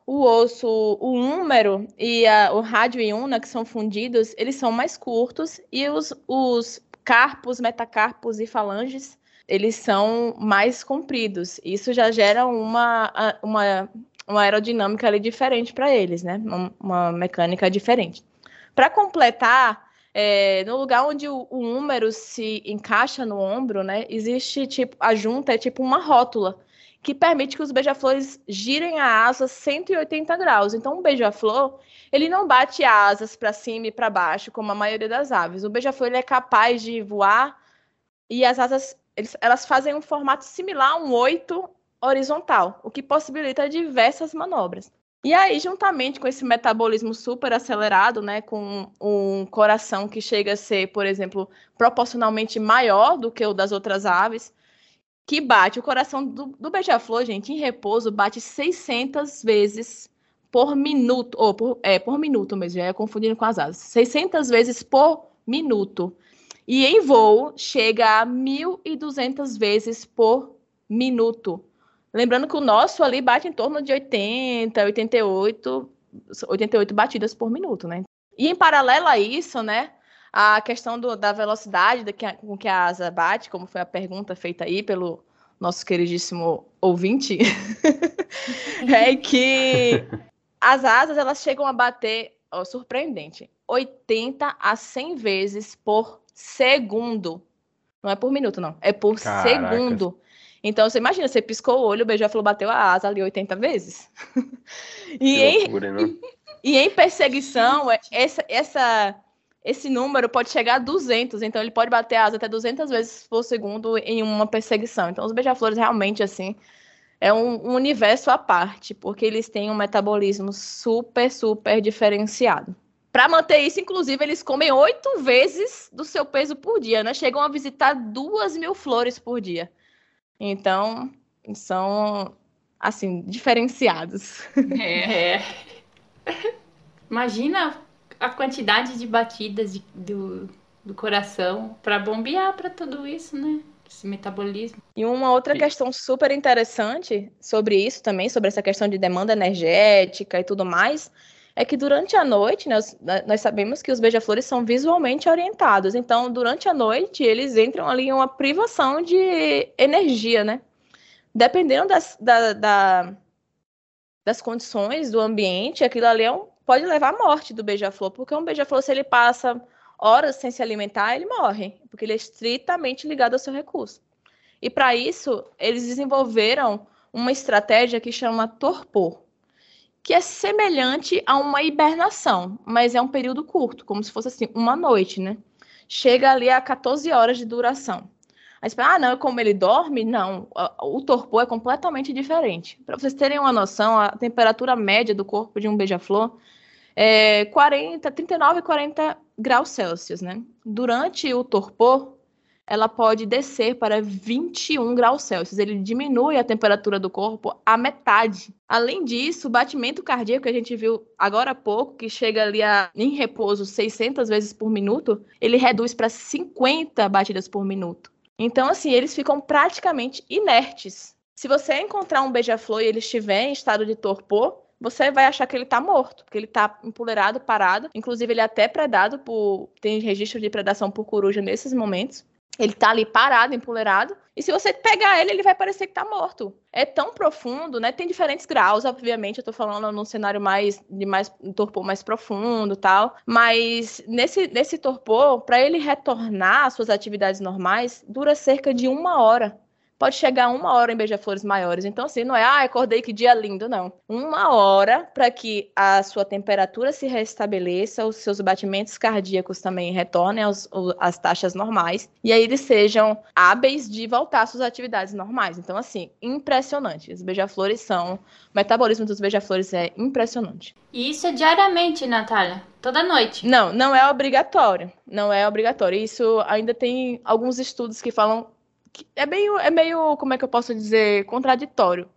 o osso, o húmero e a- o rádio e una, que são fundidos, eles são mais curtos e os, os carpos, metacarpos e falanges, eles são mais compridos. Isso já gera uma, uma, uma aerodinâmica ali diferente para eles, né? Uma, uma mecânica diferente. Para completar, é, no lugar onde o, o húmero se encaixa no ombro, né? Existe tipo a junta é tipo uma rótula que permite que os beija-flores girem a asa 180 graus. Então, um beija-flor ele não bate asas para cima e para baixo como a maioria das aves. O beija-flor é capaz de voar e as asas eles- elas fazem um formato similar a um oito horizontal, o que possibilita diversas manobras. E aí, juntamente com esse metabolismo super acelerado, né, com um coração que chega a ser, por exemplo, proporcionalmente maior do que o das outras aves, que bate o coração do, do beija-flor, gente, em repouso, bate 600 vezes por minuto, ou por, é, por minuto mesmo, ia confundindo com as asas, 600 vezes por minuto. E em voo, chega a 1.200 vezes por minuto. Lembrando que o nosso ali bate em torno de 80, 88, 88 batidas por minuto, né? E em paralelo a isso, né, a questão do- da velocidade da que a- com que a asa bate, como foi a pergunta feita aí pelo nosso queridíssimo ouvinte, é que as asas elas chegam a bater, ó, surpreendente, 80 a 100 vezes por segundo. Não é por minuto, não, é por Caracas. segundo. Então, você imagina, você piscou o olho, o beija-flor bateu a asa ali 80 vezes. e, em, loucura, né? e em perseguição, é- essa, essa, esse número pode chegar a 200. Então, ele pode bater a asa até 200 vezes por segundo em uma perseguição. Então, os beija-flores realmente, assim, é um, um universo à parte, porque eles têm um metabolismo super, super diferenciado. Para manter isso, inclusive, eles comem oito vezes do seu peso por dia, né? Chegam a visitar duas mil flores por dia. Então, são, assim, diferenciados. É. Imagina a quantidade de batidas de- do, do coração para bombear para tudo isso, né? Esse metabolismo. E uma outra E- questão super interessante sobre isso também, sobre essa questão de demanda energética e tudo mais, é que durante a noite, né, os- na- nós sabemos que os beija-flores são visualmente orientados. Então, durante a noite, eles entram ali em uma privação de energia, né? Dependendo das, da- da- das condições do ambiente, aquilo ali é um- pode levar à morte do beija-flor, porque um beija-flor, se ele passa horas sem se alimentar, ele morre, porque ele é estritamente ligado ao seu recurso. E para isso, eles desenvolveram uma estratégia que chama torpor, que é semelhante a uma hibernação, mas é um período curto, como se fosse assim, uma noite, né? Chega ali a 14 horas de duração. Aí você fala, ah, não, como ele dorme? Não, o torpor é completamente diferente. Para vocês terem uma noção, a temperatura média do corpo de um beija-flor é 40, 39 e 40 graus Celsius, né? Durante o torpor, ela pode descer para 21 graus Celsius. Ele diminui a temperatura do corpo à metade. Além disso, o batimento cardíaco que a gente viu agora há pouco, que chega ali a, em repouso 600 vezes por minuto, ele reduz para 50 batidas por minuto. Então, assim, eles ficam praticamente inertes. Se você encontrar um beija-flor e ele estiver em estado de torpor, você vai achar que ele está morto, porque ele está empoleirado, parado. Inclusive, ele é até predado por. Tem registro de predação por coruja nesses momentos. Ele tá ali parado, empoleirado. E se você pegar ele, ele vai parecer que tá morto. É tão profundo, né? Tem diferentes graus, obviamente. Eu tô falando num cenário mais de mais um torpor mais profundo, tal. Mas nesse nesse torpor, para ele retornar às suas atividades normais, dura cerca de uma hora. Pode chegar uma hora em beija-flores maiores. Então, assim, não é, ah, acordei que dia lindo, não. Uma hora para que a sua temperatura se restabeleça, os seus batimentos cardíacos também retornem aos, às taxas normais, e aí eles sejam hábeis de voltar às suas atividades normais. Então, assim, impressionante. Os beija-flores são. O metabolismo dos beija-flores é impressionante. E isso é diariamente, Natália. Toda noite. Não, não é obrigatório. Não é obrigatório. Isso ainda tem alguns estudos que falam é meio, é meio, como é que eu posso dizer, contraditório.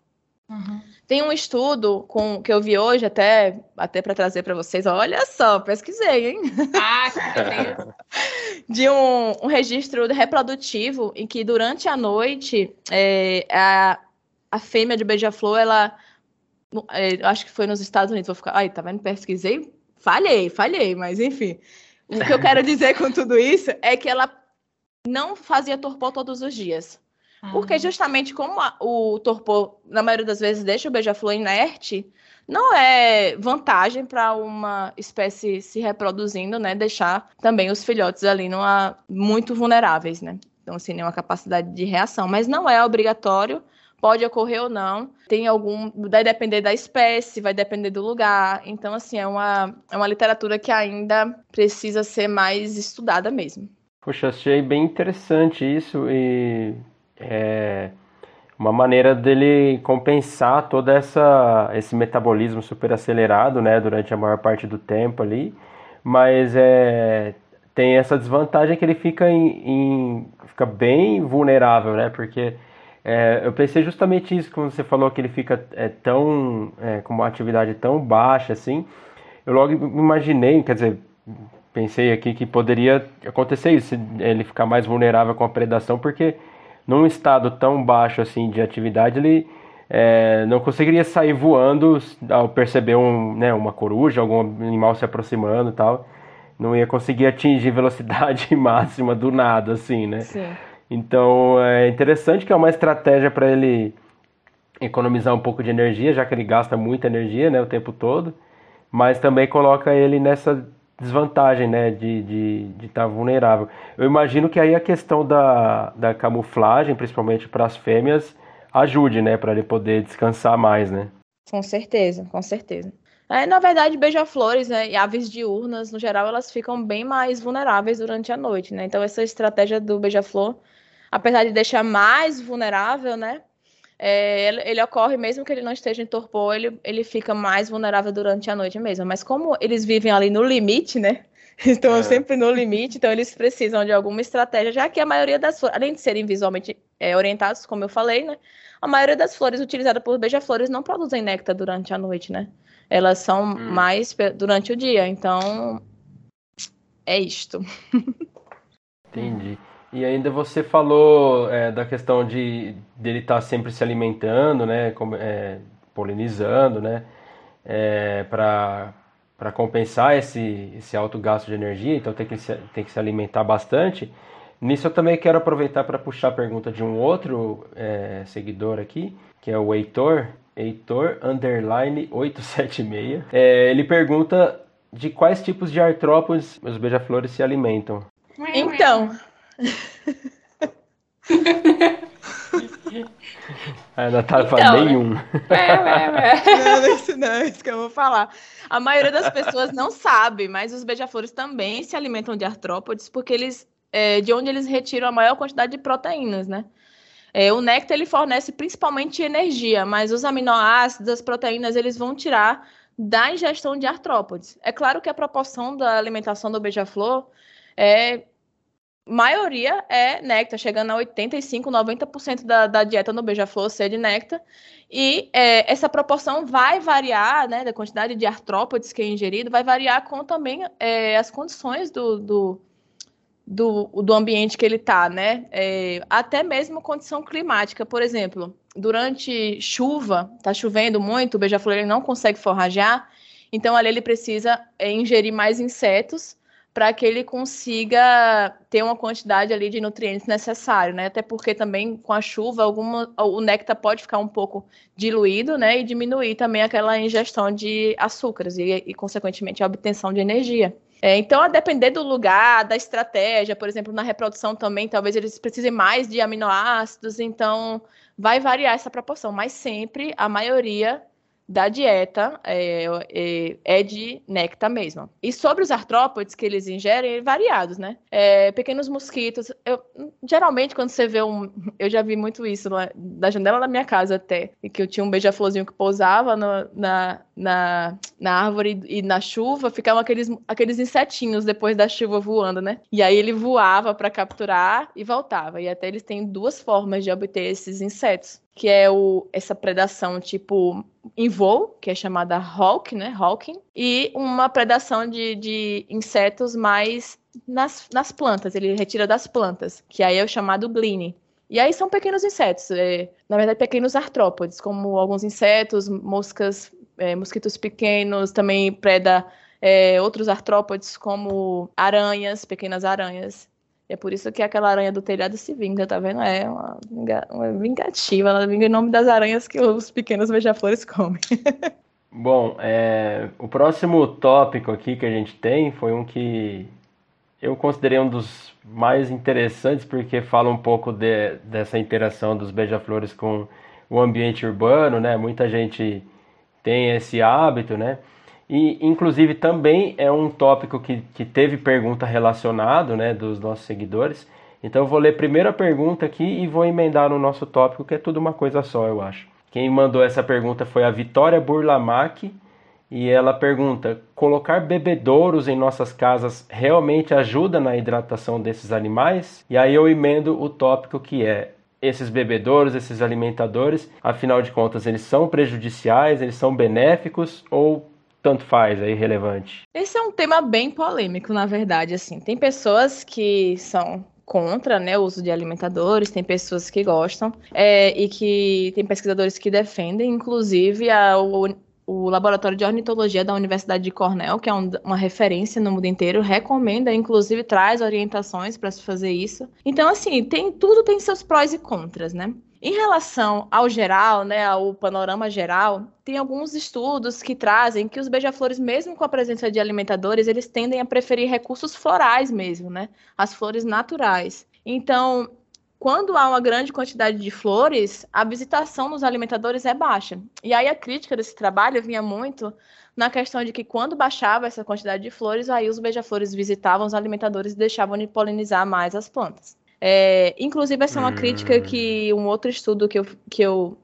Uhum. Tem um estudo com, que eu vi hoje até, até para trazer para vocês. Olha só, pesquisei, hein? Ah. De um, um registro reprodutivo em que durante a noite é, a, a fêmea de beija-flor, ela, é, acho que foi nos Estados Unidos, vou ficar, ai, tá vendo? Pesquisei, falhei, falhei, mas enfim. O que eu quero dizer com tudo isso é que ela não fazia torpor todos os dias. Porque justamente como a- o torpor, na maioria das vezes, deixa o beija-flor inerte, não é vantagem para uma espécie se reproduzindo, né? Deixar também os filhotes ali numa, muito vulneráveis, né? Então, assim, nenhuma capacidade de reação. Mas não é obrigatório, pode ocorrer ou não. Tem algum. Vai depender da espécie, vai depender do lugar. Então, assim, é uma, é uma literatura que ainda precisa ser mais estudada mesmo. Poxa, achei bem interessante isso e é uma maneira dele compensar todo essa, esse metabolismo super acelerado, né, durante a maior parte do tempo ali, mas é, tem essa desvantagem que ele fica em, em- fica bem vulnerável, né, porque é, eu pensei justamente isso quando você falou que ele fica é, tão é, com uma atividade tão baixa assim, eu logo imaginei, quer dizer, pensei aqui que poderia acontecer isso, ele ficar mais vulnerável com a predação, porque num estado tão baixo assim de atividade, ele é, não conseguiria sair voando ao perceber um, né, uma coruja, algum animal se aproximando e tal. Não ia conseguir atingir velocidade máxima do nada, assim, né? Sim. Então é interessante que é uma estratégia para ele economizar um pouco de energia, já que ele gasta muita energia, né, o tempo todo, mas também coloca ele nessa desvantagem, né, de estar de, de tá vulnerável. Eu imagino que aí a questão da, da camuflagem, principalmente para as fêmeas, ajude, né, para ele poder descansar mais, né? Com certeza, com certeza. É, na verdade, beija-flores né, e aves diurnas, no geral, elas ficam bem mais vulneráveis durante a noite, né? Então, essa estratégia do beija-flor, apesar de deixar mais vulnerável, né? É, ele, ocorre mesmo que ele não esteja em torpor, ele, ele fica mais vulnerável durante a noite mesmo. Mas como eles vivem ali no limite, né? Estão é. sempre no limite, então eles precisam de alguma estratégia, já que a maioria das flores, além de serem visualmente é, orientados, como eu falei, né? A maioria das flores utilizadas por beija-flores não produzem néctar durante a noite, né? Elas são hum. mais durante o dia, então é isto. Entendi. E ainda você falou é, da questão de dele estar tá sempre se alimentando, né, como, é, polinizando, né, é, para compensar esse, esse alto gasto de energia, então tem que se, tem que se alimentar bastante. Nisso eu também quero aproveitar para puxar a pergunta de um outro é, seguidor aqui, que é o Heitor, Heitor underline 876. É, ele pergunta de quais tipos de artrópodes os beija-flores se alimentam. Então. A Natália então, fala nenhum. não, isso não é isso que eu vou falar. A maioria das pessoas não sabe, mas os beija-flores também se alimentam de artrópodes porque eles é, de onde eles retiram a maior quantidade de proteínas, né? É, o néctar ele fornece principalmente energia, mas os aminoácidos, as proteínas, eles vão tirar da ingestão de artrópodes. É claro que a proporção da alimentação do beija-flor é maioria é néctar, chegando a 85, 90% da, da dieta no beija-flor ser de néctar. E é, essa proporção vai variar, né, da quantidade de artrópodes que é ingerido, vai variar com também é, as condições do, do do, do ambiente que ele está, né? É, até mesmo condição climática, por exemplo, durante chuva, está chovendo muito, o beija-flor não consegue forragear, então ali ele precisa é, ingerir mais insetos para que ele consiga ter uma quantidade ali de nutrientes necessário, né? Até porque também com a chuva alguma, o néctar pode ficar um pouco diluído, né? E diminuir também aquela ingestão de açúcares e, e consequentemente a obtenção de energia. É, então, a depender do lugar, da estratégia, por exemplo, na reprodução também, talvez eles precisem mais de aminoácidos, então vai variar essa proporção, mas sempre a maioria da dieta é, é, é, de néctar mesmo. E sobre os artrópodes que eles ingerem, variados, né? É, pequenos mosquitos. Eu, geralmente, quando você vê um. Eu já vi muito isso da janela da minha casa até. E que eu tinha um beija-florzinho que pousava no, na, na, na árvore e na chuva, ficavam aqueles, aqueles insetinhos depois da chuva voando, né? E aí ele voava para capturar e voltava. E até eles têm duas formas de obter esses insetos que é o, essa predação tipo em voo, que é chamada hawk, né, hawking, e uma predação de, de insetos mais nas, nas plantas, ele retira das plantas, que aí é o chamado gleaning. E aí são pequenos insetos, é, na verdade pequenos artrópodes, como alguns insetos, moscas, é, mosquitos pequenos, também preda é, outros artrópodes como aranhas, pequenas aranhas. É por isso que aquela aranha do telhado se vinga, tá vendo? É uma, uma vingativa, ela vinga em nome das aranhas que os pequenos beija-flores comem. Bom, é, o próximo tópico aqui que a gente tem foi um que eu considerei um dos mais interessantes porque fala um pouco de, dessa interação dos beija-flores com o ambiente urbano, né? Muita gente tem esse hábito, né? E, inclusive, também é um tópico que, que teve pergunta relacionado, né, dos nossos seguidores. Então, eu vou ler primeiro a pergunta aqui e vou emendar no nosso tópico, que é tudo uma coisa só, eu acho. Quem mandou essa pergunta foi a Vitória Burlamac, e ela pergunta: colocar bebedouros em nossas casas realmente ajuda na hidratação desses animais? E aí eu emendo o tópico que é: esses bebedouros, esses alimentadores, afinal de contas, eles são prejudiciais, eles são benéficos ou tanto faz, é irrelevante? Esse é um tema bem polêmico, na verdade, assim. Tem pessoas que são contra né, o uso de alimentadores, tem pessoas que gostam, é, e que tem pesquisadores que defendem, inclusive a, o, o Laboratório de Ornitologia da Universidade de Cornell, que é um, uma referência no mundo inteiro, recomenda, inclusive traz orientações para se fazer isso. Então, assim, tem tudo tem seus prós e contras, né? Em relação ao geral, né, ao panorama geral, tem alguns estudos que trazem que os beija-flores, mesmo com a presença de alimentadores, eles tendem a preferir recursos florais mesmo, né, as flores naturais. Então, quando há uma grande quantidade de flores, a visitação nos alimentadores é baixa. E aí a crítica desse trabalho vinha muito na questão de que quando baixava essa quantidade de flores, aí os beija-flores visitavam os alimentadores e deixavam de polinizar mais as plantas. É, inclusive, essa é uma hum. crítica que um outro estudo que eu, que eu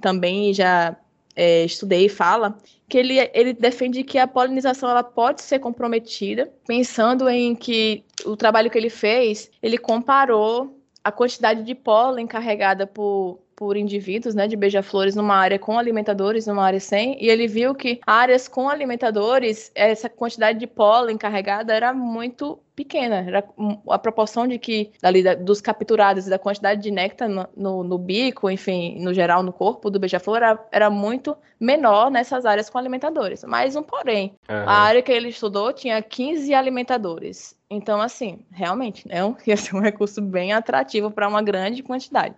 também já é, estudei fala, que ele, ele defende que a polinização ela pode ser comprometida, pensando em que o trabalho que ele fez, ele comparou a quantidade de pólen carregada por, por indivíduos, né, de beija-flores numa área com alimentadores, numa área sem, e ele viu que áreas com alimentadores, essa quantidade de pólen carregada era muito pequena, era a proporção de que ali dos capturados e da quantidade de néctar no, no, no, bico, enfim, no geral no corpo do beija-flor era, era, muito menor nessas áreas com alimentadores. Mas um porém, uhum. a área que ele estudou tinha 15 alimentadores. Então, assim, realmente, é um, ia ser um recurso bem atrativo para uma grande quantidade.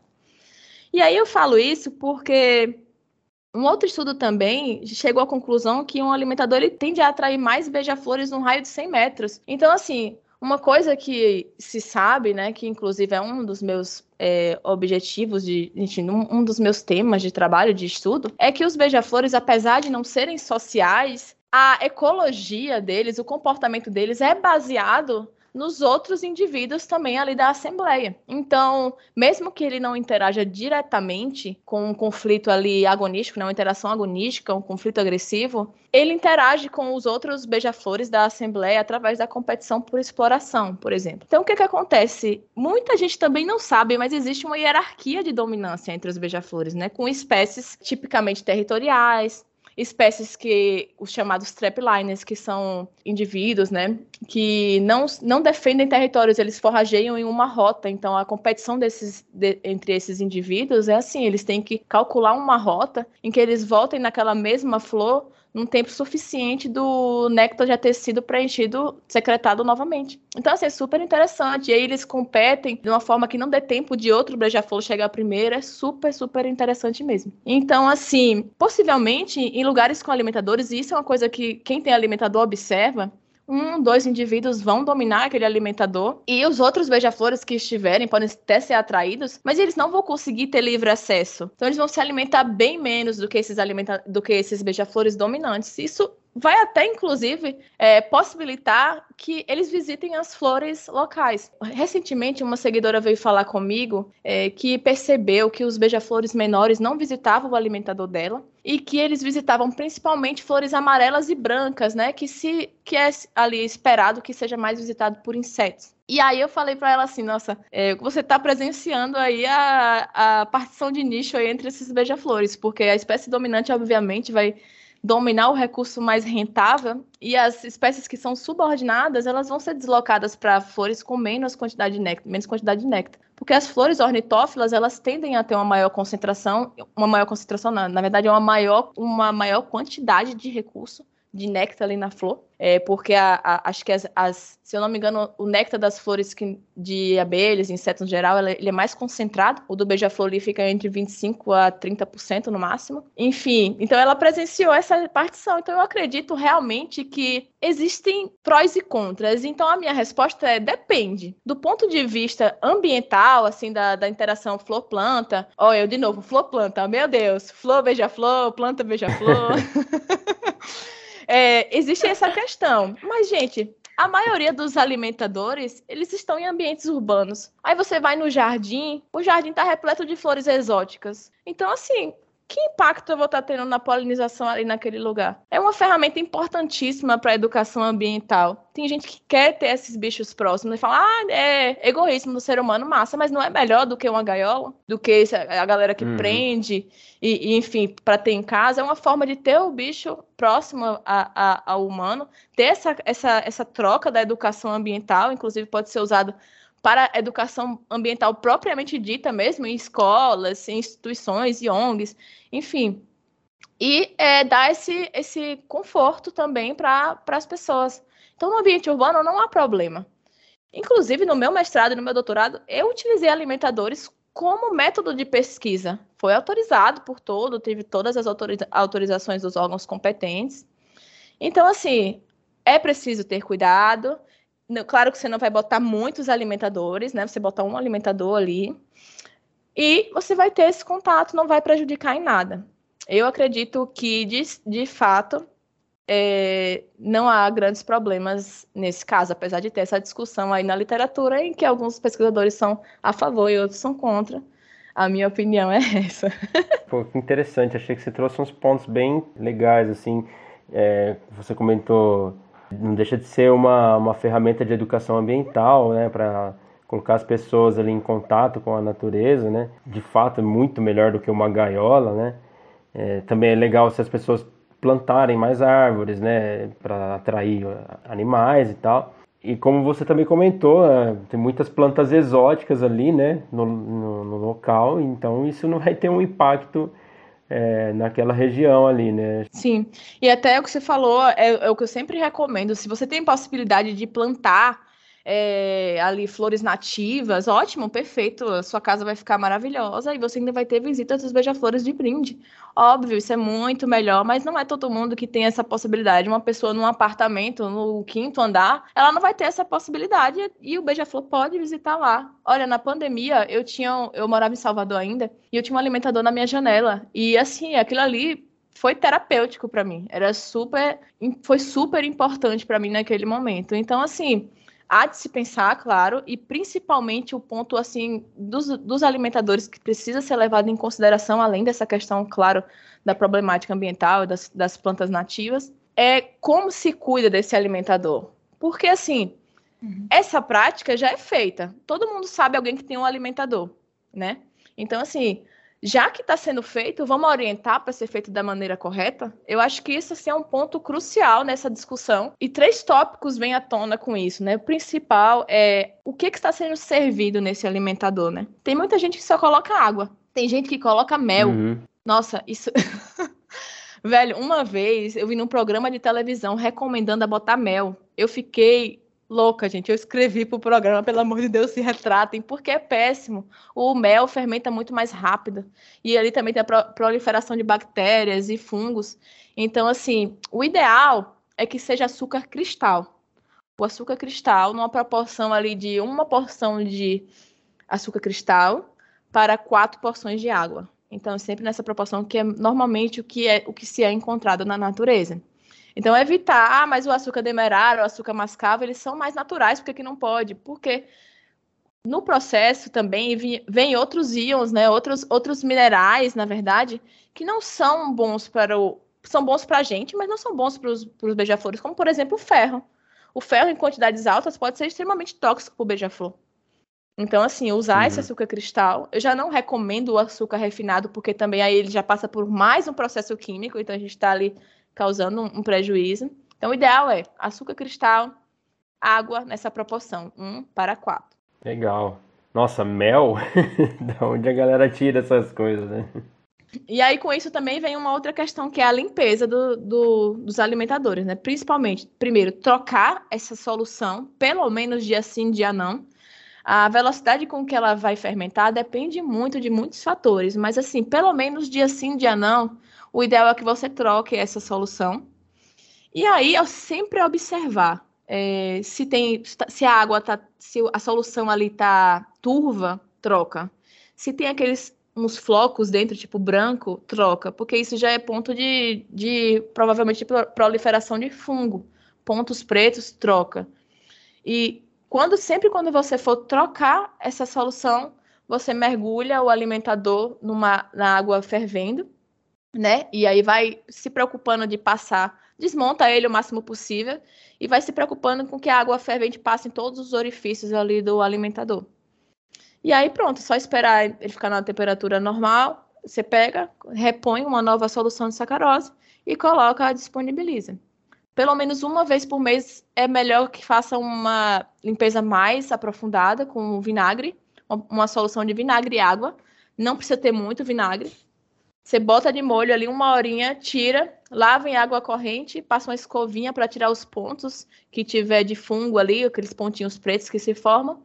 E aí eu falo isso porque um outro estudo também chegou à conclusão que um alimentador ele tende a atrair mais beija-flores num raio de 100 metros. Então, assim, uma coisa que se sabe, né, que inclusive é um dos meus é, objetivos, de, enfim, um, um dos meus temas de trabalho, de estudo, é que os beija-flores, apesar de não serem sociais, a ecologia deles, o comportamento deles é baseado nos outros indivíduos também ali da Assembleia. Então, mesmo que ele não interaja diretamente com um conflito ali agonístico, né, uma interação agonística, um conflito agressivo, ele interage com os outros beija-flores da Assembleia através da competição por exploração, por exemplo. Então, o que, que acontece? Muita gente também não sabe, mas existe uma hierarquia de dominância entre os beija-flores, né, com espécies tipicamente territoriais, espécies que os chamados trapliners, que são indivíduos, né, que não, não defendem territórios, eles forrageiam em uma rota. Então a competição desses de, entre esses indivíduos é assim, eles têm que calcular uma rota em que eles voltem naquela mesma flor num tempo suficiente do néctar já ter sido preenchido, secretado novamente. Então, assim, é super interessante. E aí eles competem de uma forma que não dê tempo de outro beija-flor chegar primeiro. É super, super interessante mesmo. Então, assim, possivelmente em lugares com alimentadores, e isso é uma coisa que quem tem alimentador observa, um, dois indivíduos vão dominar aquele alimentador e os outros beija-flores que estiverem podem até ser atraídos, mas eles não vão conseguir ter livre acesso. Então eles vão se alimentar bem menos do que esses alimenta do que esses beija-flores dominantes. Isso vai até, inclusive, é, possibilitar que eles visitem as flores locais. Recentemente, uma seguidora veio falar comigo é, que percebeu que os beija-flores menores não visitavam o alimentador dela e que eles visitavam principalmente flores amarelas e brancas, né? Que se que é ali esperado que seja mais visitado por insetos. E aí eu falei para ela assim, nossa, é, você está presenciando aí a, a partição de nicho entre esses beija-flores, porque a espécie dominante, obviamente, vai dominar o recurso mais rentável e as espécies que são subordinadas, elas vão ser deslocadas para flores com menos quantidade de néctar, menos quantidade de néctar. Porque as flores ornitófilas, elas tendem a ter uma maior concentração, uma maior concentração, na, na verdade, é uma maior, uma maior quantidade de recurso de néctar ali na flor, é, porque a, a, acho que as, as, se eu não me engano, o néctar das flores que, de abelhas, insetos em geral, ela, ele é mais concentrado. O do beija-flor ali fica entre 25% a 30% no máximo. Enfim, então ela presenciou essa partição. Então eu acredito realmente que existem prós e contras. Então a minha resposta é depende. Do ponto de vista ambiental, assim, da, da interação flor-planta. Olha, eu de novo, flor-planta, meu Deus, flor beija-flor, planta beija-flor. É, existe essa questão. Mas, gente, a maioria dos alimentadores, eles estão em ambientes urbanos. Aí você vai no jardim, o jardim está repleto de flores exóticas. Então, assim, que impacto eu vou estar tendo na polinização ali naquele lugar? É uma ferramenta importantíssima para a educação ambiental. Tem gente que quer ter esses bichos próximos e fala, ah, é egoísmo do ser humano, massa, mas não é melhor do que uma gaiola? Do que a galera que uhum. prende, e, e enfim, para ter em casa? É uma forma de ter o bicho próximo a, a, ao humano, ter essa, essa, essa troca da educação ambiental, inclusive pode ser usado para a educação ambiental propriamente dita mesmo, em escolas, em instituições e ONGs, enfim. E é, dar esse, esse conforto também para as pessoas. Então, no ambiente urbano não há problema. Inclusive, no meu mestrado e no meu doutorado, eu utilizei alimentadores como método de pesquisa. Foi autorizado por todo, teve todas as autoriza autorizações dos órgãos competentes. Então, assim, é preciso ter cuidado. Claro que você não vai botar muitos alimentadores, né? Você botar um alimentador ali. E você vai ter esse contato, não vai prejudicar em nada. Eu acredito que, de, de fato, é, não há grandes problemas nesse caso, apesar de ter essa discussão aí na literatura em que alguns pesquisadores são a favor e outros são contra. A minha opinião é essa. Pô, que interessante. Achei que você trouxe uns pontos bem legais, assim. É, você comentou, não deixa de ser uma, uma ferramenta de educação ambiental, né, para colocar as pessoas ali em contato com a natureza, né? De fato, é muito melhor do que uma gaiola, né? É, também é legal se as pessoas plantarem mais árvores, né, para atrair animais e tal. E como você também comentou, é, tem muitas plantas exóticas ali, né, no, no, no local, então isso não vai ter um impacto é, naquela região ali, né? Sim, e até o que você falou é, é o que eu sempre recomendo. Se você tem possibilidade de plantar é, ali flores nativas, ótimo, perfeito, a sua casa vai ficar maravilhosa e você ainda vai ter visitas dos beija-flores de brinde. Óbvio, isso é muito melhor, mas não é todo mundo que tem essa possibilidade. Uma pessoa num apartamento, no quinto andar, ela não vai ter essa possibilidade e o beija-flor pode visitar lá. Olha, na pandemia, eu tinha, eu morava em Salvador ainda, e eu tinha um alimentador na minha janela. E assim, aquilo ali foi terapêutico para mim. Era super, foi super importante para mim naquele momento. Então, assim, há de se pensar, claro, e principalmente o ponto assim dos, dos alimentadores que precisa ser levado em consideração, além dessa questão, claro, da problemática ambiental das, das plantas nativas, é como se cuida desse alimentador. Porque assim, uhum. essa prática já é feita. Todo mundo sabe alguém que tem um alimentador, né? Então, assim, já que está sendo feito, vamos orientar para ser feito da maneira correta? Eu acho que isso assim, é um ponto crucial nessa discussão. E três tópicos vêm à tona com isso, né? O principal é o que, que está sendo servido nesse alimentador, né? Tem muita gente que só coloca água. Tem gente que coloca mel. Uhum. Nossa, isso. Velho, uma vez eu vi num programa de televisão recomendando a botar mel. Eu fiquei louca, gente. Eu escrevi pro programa, pelo amor de Deus, se retratem, porque é péssimo. O mel fermenta muito mais rápido. E ali também tem a proliferação de bactérias e fungos. Então, assim, o ideal é que seja açúcar cristal. O açúcar cristal, numa proporção ali de uma porção de açúcar cristal para quatro porções de água. Então, sempre nessa proporção que é normalmente o que é o que se é encontrado na natureza. Então, evitar, ah, mas o açúcar demerara, o açúcar mascavo, eles são mais naturais, porque que não pode? Porque no processo também vem outros íons, né? Outros, outros minerais, na verdade, que não são bons para o. São bons para a gente, mas não são bons para os beija-flores, como por exemplo o ferro. O ferro em quantidades altas pode ser extremamente tóxico para o beija-flor. Então, assim, usar uhum. esse açúcar cristal, eu já não recomendo o açúcar refinado, porque também aí ele já passa por mais um processo químico, então a gente está ali causando um prejuízo. Então, o ideal é açúcar cristal, água nessa proporção, 1 para 4. Legal. Nossa, mel? da onde a galera tira essas coisas, né? E aí, com isso, também vem uma outra questão, que é a limpeza do, do, dos alimentadores, né? Principalmente, primeiro, trocar essa solução, pelo menos dia sim, dia não. A velocidade com que ela vai fermentar depende muito de muitos fatores, mas assim, pelo menos dia sim, dia não, o ideal é que você troque essa solução. E aí, eu sempre observar é, se tem, se a água tá, se a solução ali tá turva, troca. Se tem aqueles uns flocos dentro, tipo branco, troca, porque isso já é ponto de, de provavelmente proliferação de fungo. Pontos pretos, troca. E quando sempre quando você for trocar essa solução, você mergulha o alimentador numa, na água fervendo né? E aí vai se preocupando de passar, desmonta ele o máximo possível e vai se preocupando com que a água fervente passe em todos os orifícios ali do alimentador. E aí pronto, só esperar ele ficar na temperatura normal, você pega, repõe uma nova solução de sacarose e coloca, disponibiliza. Pelo menos uma vez por mês é melhor que faça uma limpeza mais aprofundada com vinagre, uma solução de vinagre e água. Não precisa ter muito vinagre, você bota de molho ali uma horinha, tira, lava em água corrente, passa uma escovinha para tirar os pontos que tiver de fungo ali, aqueles pontinhos pretos que se formam.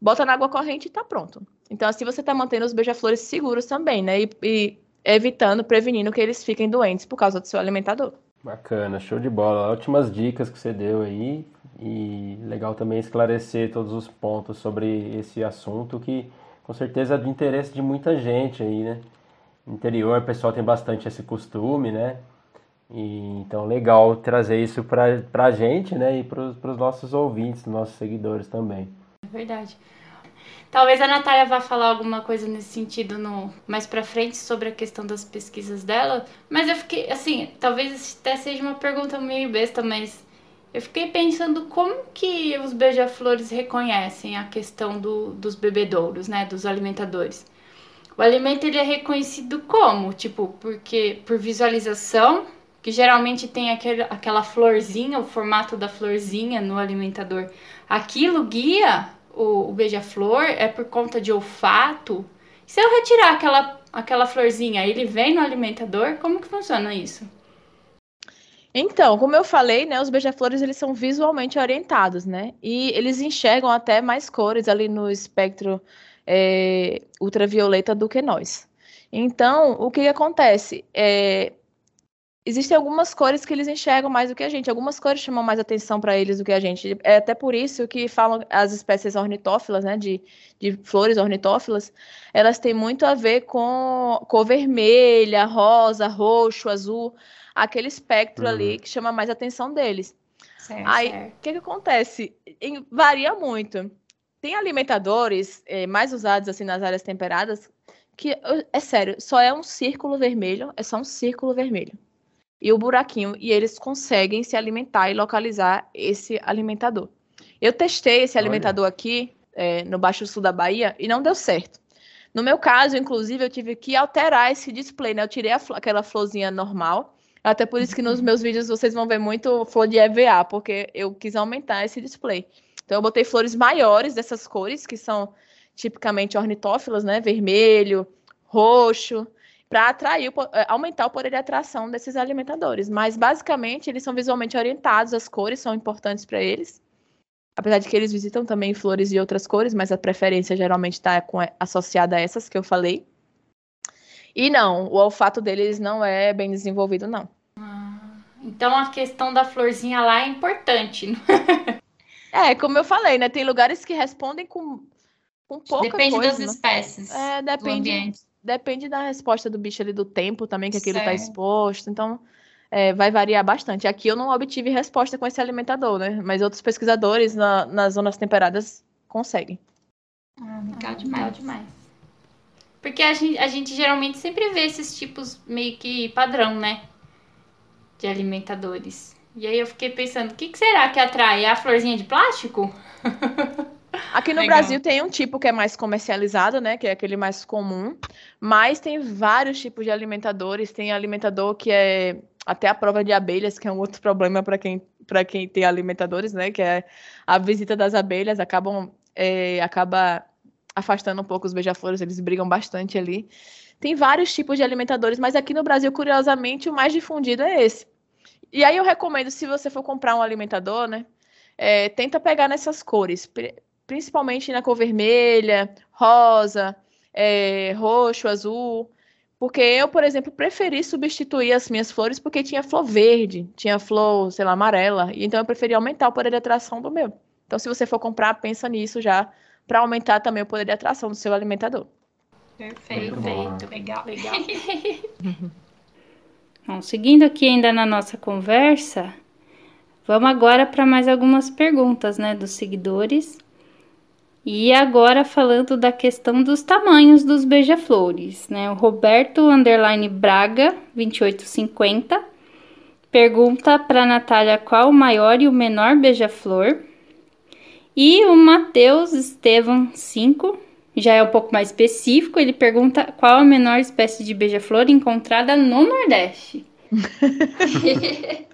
Bota na água corrente e tá pronto. Então, assim você está mantendo os beija-flores seguros também, né? E, e evitando, prevenindo que eles fiquem doentes por causa do seu alimentador. Bacana, show de bola. Ótimas dicas que você deu aí. E legal também esclarecer todos os pontos sobre esse assunto que com certeza é de interesse de muita gente aí, né? Interior o pessoal tem bastante esse costume, né? E, então legal trazer isso pra, pra gente, né? E pros, pros nossos ouvintes, nossos seguidores também. É verdade. Talvez a Natália vá falar alguma coisa nesse sentido no mais pra frente sobre a questão das pesquisas dela, mas eu fiquei assim, talvez até seja uma pergunta meio besta, mas eu fiquei pensando como que os beija-flores reconhecem a questão do, dos bebedouros, né, dos alimentadores. O alimento ele é reconhecido como, tipo, porque por visualização, que geralmente tem aquele, aquela florzinha, o formato da florzinha no alimentador. Aquilo guia o, o beija-flor é por conta de olfato. Se eu retirar aquela, aquela florzinha, ele vem no alimentador? Como que funciona isso? Então, como eu falei, né, os beija-flores eles são visualmente orientados, né? E eles enxergam até mais cores ali no espectro é, ultravioleta do que nós. Então, o que, que acontece? É, existem algumas cores que eles enxergam mais do que a gente. Algumas cores chamam mais atenção para eles do que a gente. É até por isso que falam as espécies ornitófilas, né, de, de flores ornitófilas, elas têm muito a ver com cor vermelha, rosa, roxo, azul, aquele espectro Uhum. ali que chama mais atenção deles. Certo. Aí, o que, que acontece? Em- varia muito. Tem alimentadores eh, mais usados assim nas áreas temperadas que, é sério, só é um círculo vermelho, é só um círculo vermelho. E o buraquinho, e eles conseguem se alimentar e localizar esse alimentador. Eu testei esse Olha. alimentador aqui eh, no Baixo Sul da Bahia e não deu certo. No meu caso, inclusive, eu tive que alterar esse display, né? Eu tirei a flo- aquela florzinha normal. Até por isso que nos meus vídeos vocês vão ver muito flor de EVA, porque eu quis aumentar esse display. Então eu botei flores maiores dessas cores, que são tipicamente ornitófilas, né? Vermelho, roxo, para atrair, eh, aumentar o poder de atração desses alimentadores. Mas basicamente eles são visualmente orientados, as cores são importantes para eles. Apesar de que eles visitam também flores de outras cores, mas a preferência geralmente está associada a essas que eu falei. E não, o olfato deles não é bem desenvolvido, não. Então a questão da florzinha lá é importante. É, como eu falei, né? Tem lugares que respondem com, com pouca Depende coisa. das né? espécies. É, do depende, ambiente. depende da resposta do bicho ali, do tempo também que aquilo está exposto. Então, é, vai variar bastante. Aqui eu não obtive resposta com esse alimentador, né? Mas outros pesquisadores na- nas zonas temperadas conseguem. Ah, legal Legal demais. demais. Porque a gente, a gente geralmente sempre vê esses tipos meio que padrão, né? De alimentadores. E aí eu fiquei pensando, o que, que será que atrai? É a florzinha de plástico? Aqui no Legal. Brasil tem um tipo que é mais comercializado, né? Que é aquele mais comum. Mas tem vários tipos de alimentadores. Tem alimentador que é até a prova de abelhas, que é um outro problema para quem, para quem tem alimentadores, né? Que é a visita das abelhas. Acabam, é, acaba afastando um pouco os beija-flores. Eles brigam bastante ali. Tem vários tipos de alimentadores, mas aqui no Brasil, curiosamente, o mais difundido é esse. E aí eu recomendo, se você for comprar um alimentador, né? é, tenta pegar nessas cores, pri- principalmente na cor vermelha, rosa, é, roxo, azul. Porque eu, por exemplo, preferi substituir as minhas flores porque tinha flor verde, tinha flor, sei lá, amarela. E então eu preferi aumentar o poder de atração do meu. Então, se você for comprar, pensa nisso já, para aumentar também o poder de atração do seu alimentador. Perfeito. Legal. Legal. Bom, seguindo aqui ainda na nossa conversa, vamos agora para mais algumas perguntas, né, dos seguidores. E agora falando da questão dos tamanhos dos beija-flores, né? O Roberto underline Braga 2850 pergunta para Natália qual o maior e o menor beija-flor. E o Matheus Estevam 5 já é um pouco mais específico, ele pergunta qual a menor espécie de beija-flor encontrada no Nordeste.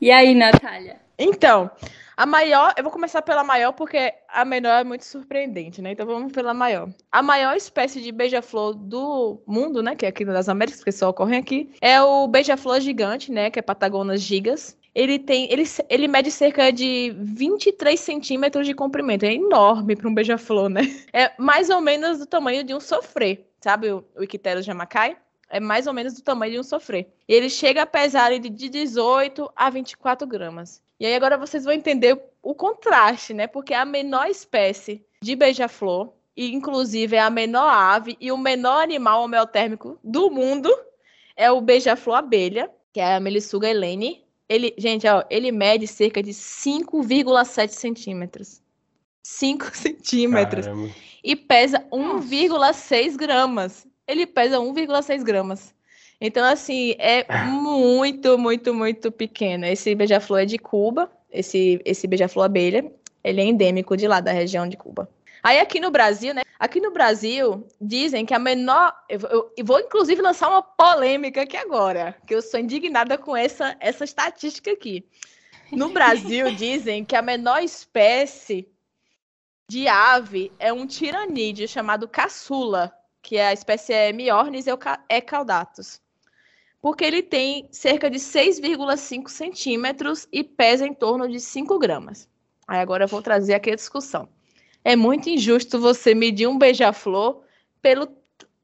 e aí, Natália? Então, a maior, eu vou começar pela maior porque a menor é muito surpreendente, né? Então vamos pela maior. A maior espécie de beija-flor do mundo, né, que é aqui das Américas, que só ocorrem aqui, é o beija-flor gigante, né, que é Patagonas gigas. Ele tem. Ele, ele mede cerca de 23 centímetros de comprimento. É enorme para um beija-flor, né? É mais ou menos do tamanho de um sofrê. Sabe o, o Icteros jamacai? É mais ou menos do tamanho de um sofrê. Ele chega a pesar de 18 a 24 gramas. E aí agora vocês vão entender o contraste, né? Porque a menor espécie de beija-flor, e inclusive é a menor ave e o menor animal homeotérmico do mundo, é o beija-flor abelha, que é a Melissuga helene. Ele, gente, ó, ele mede cerca de 5,7 centímetros. 5 centímetros. Caramba. E pesa 1,6 gramas. Ele pesa 1,6 gramas. Então, assim, é muito, muito, muito pequeno. Esse beija-flor é de Cuba, esse, esse beija-flor abelha. Ele é endêmico de lá, da região de Cuba. Aí aqui no Brasil, né? Aqui no Brasil, dizem que a menor. Eu, eu- eu vou, inclusive, lançar uma polêmica aqui agora, que eu sou indignada com essa, essa estatística aqui. No Brasil, dizem que a menor espécie de ave é um tiranídeo chamado caçula, que é a espécie é Miornis ecaudatus. Porque ele tem cerca de 6,5 centímetros e pesa em torno de 5 gramas. Aí agora eu vou trazer aqui a discussão. É muito injusto você medir um beija-flor pelo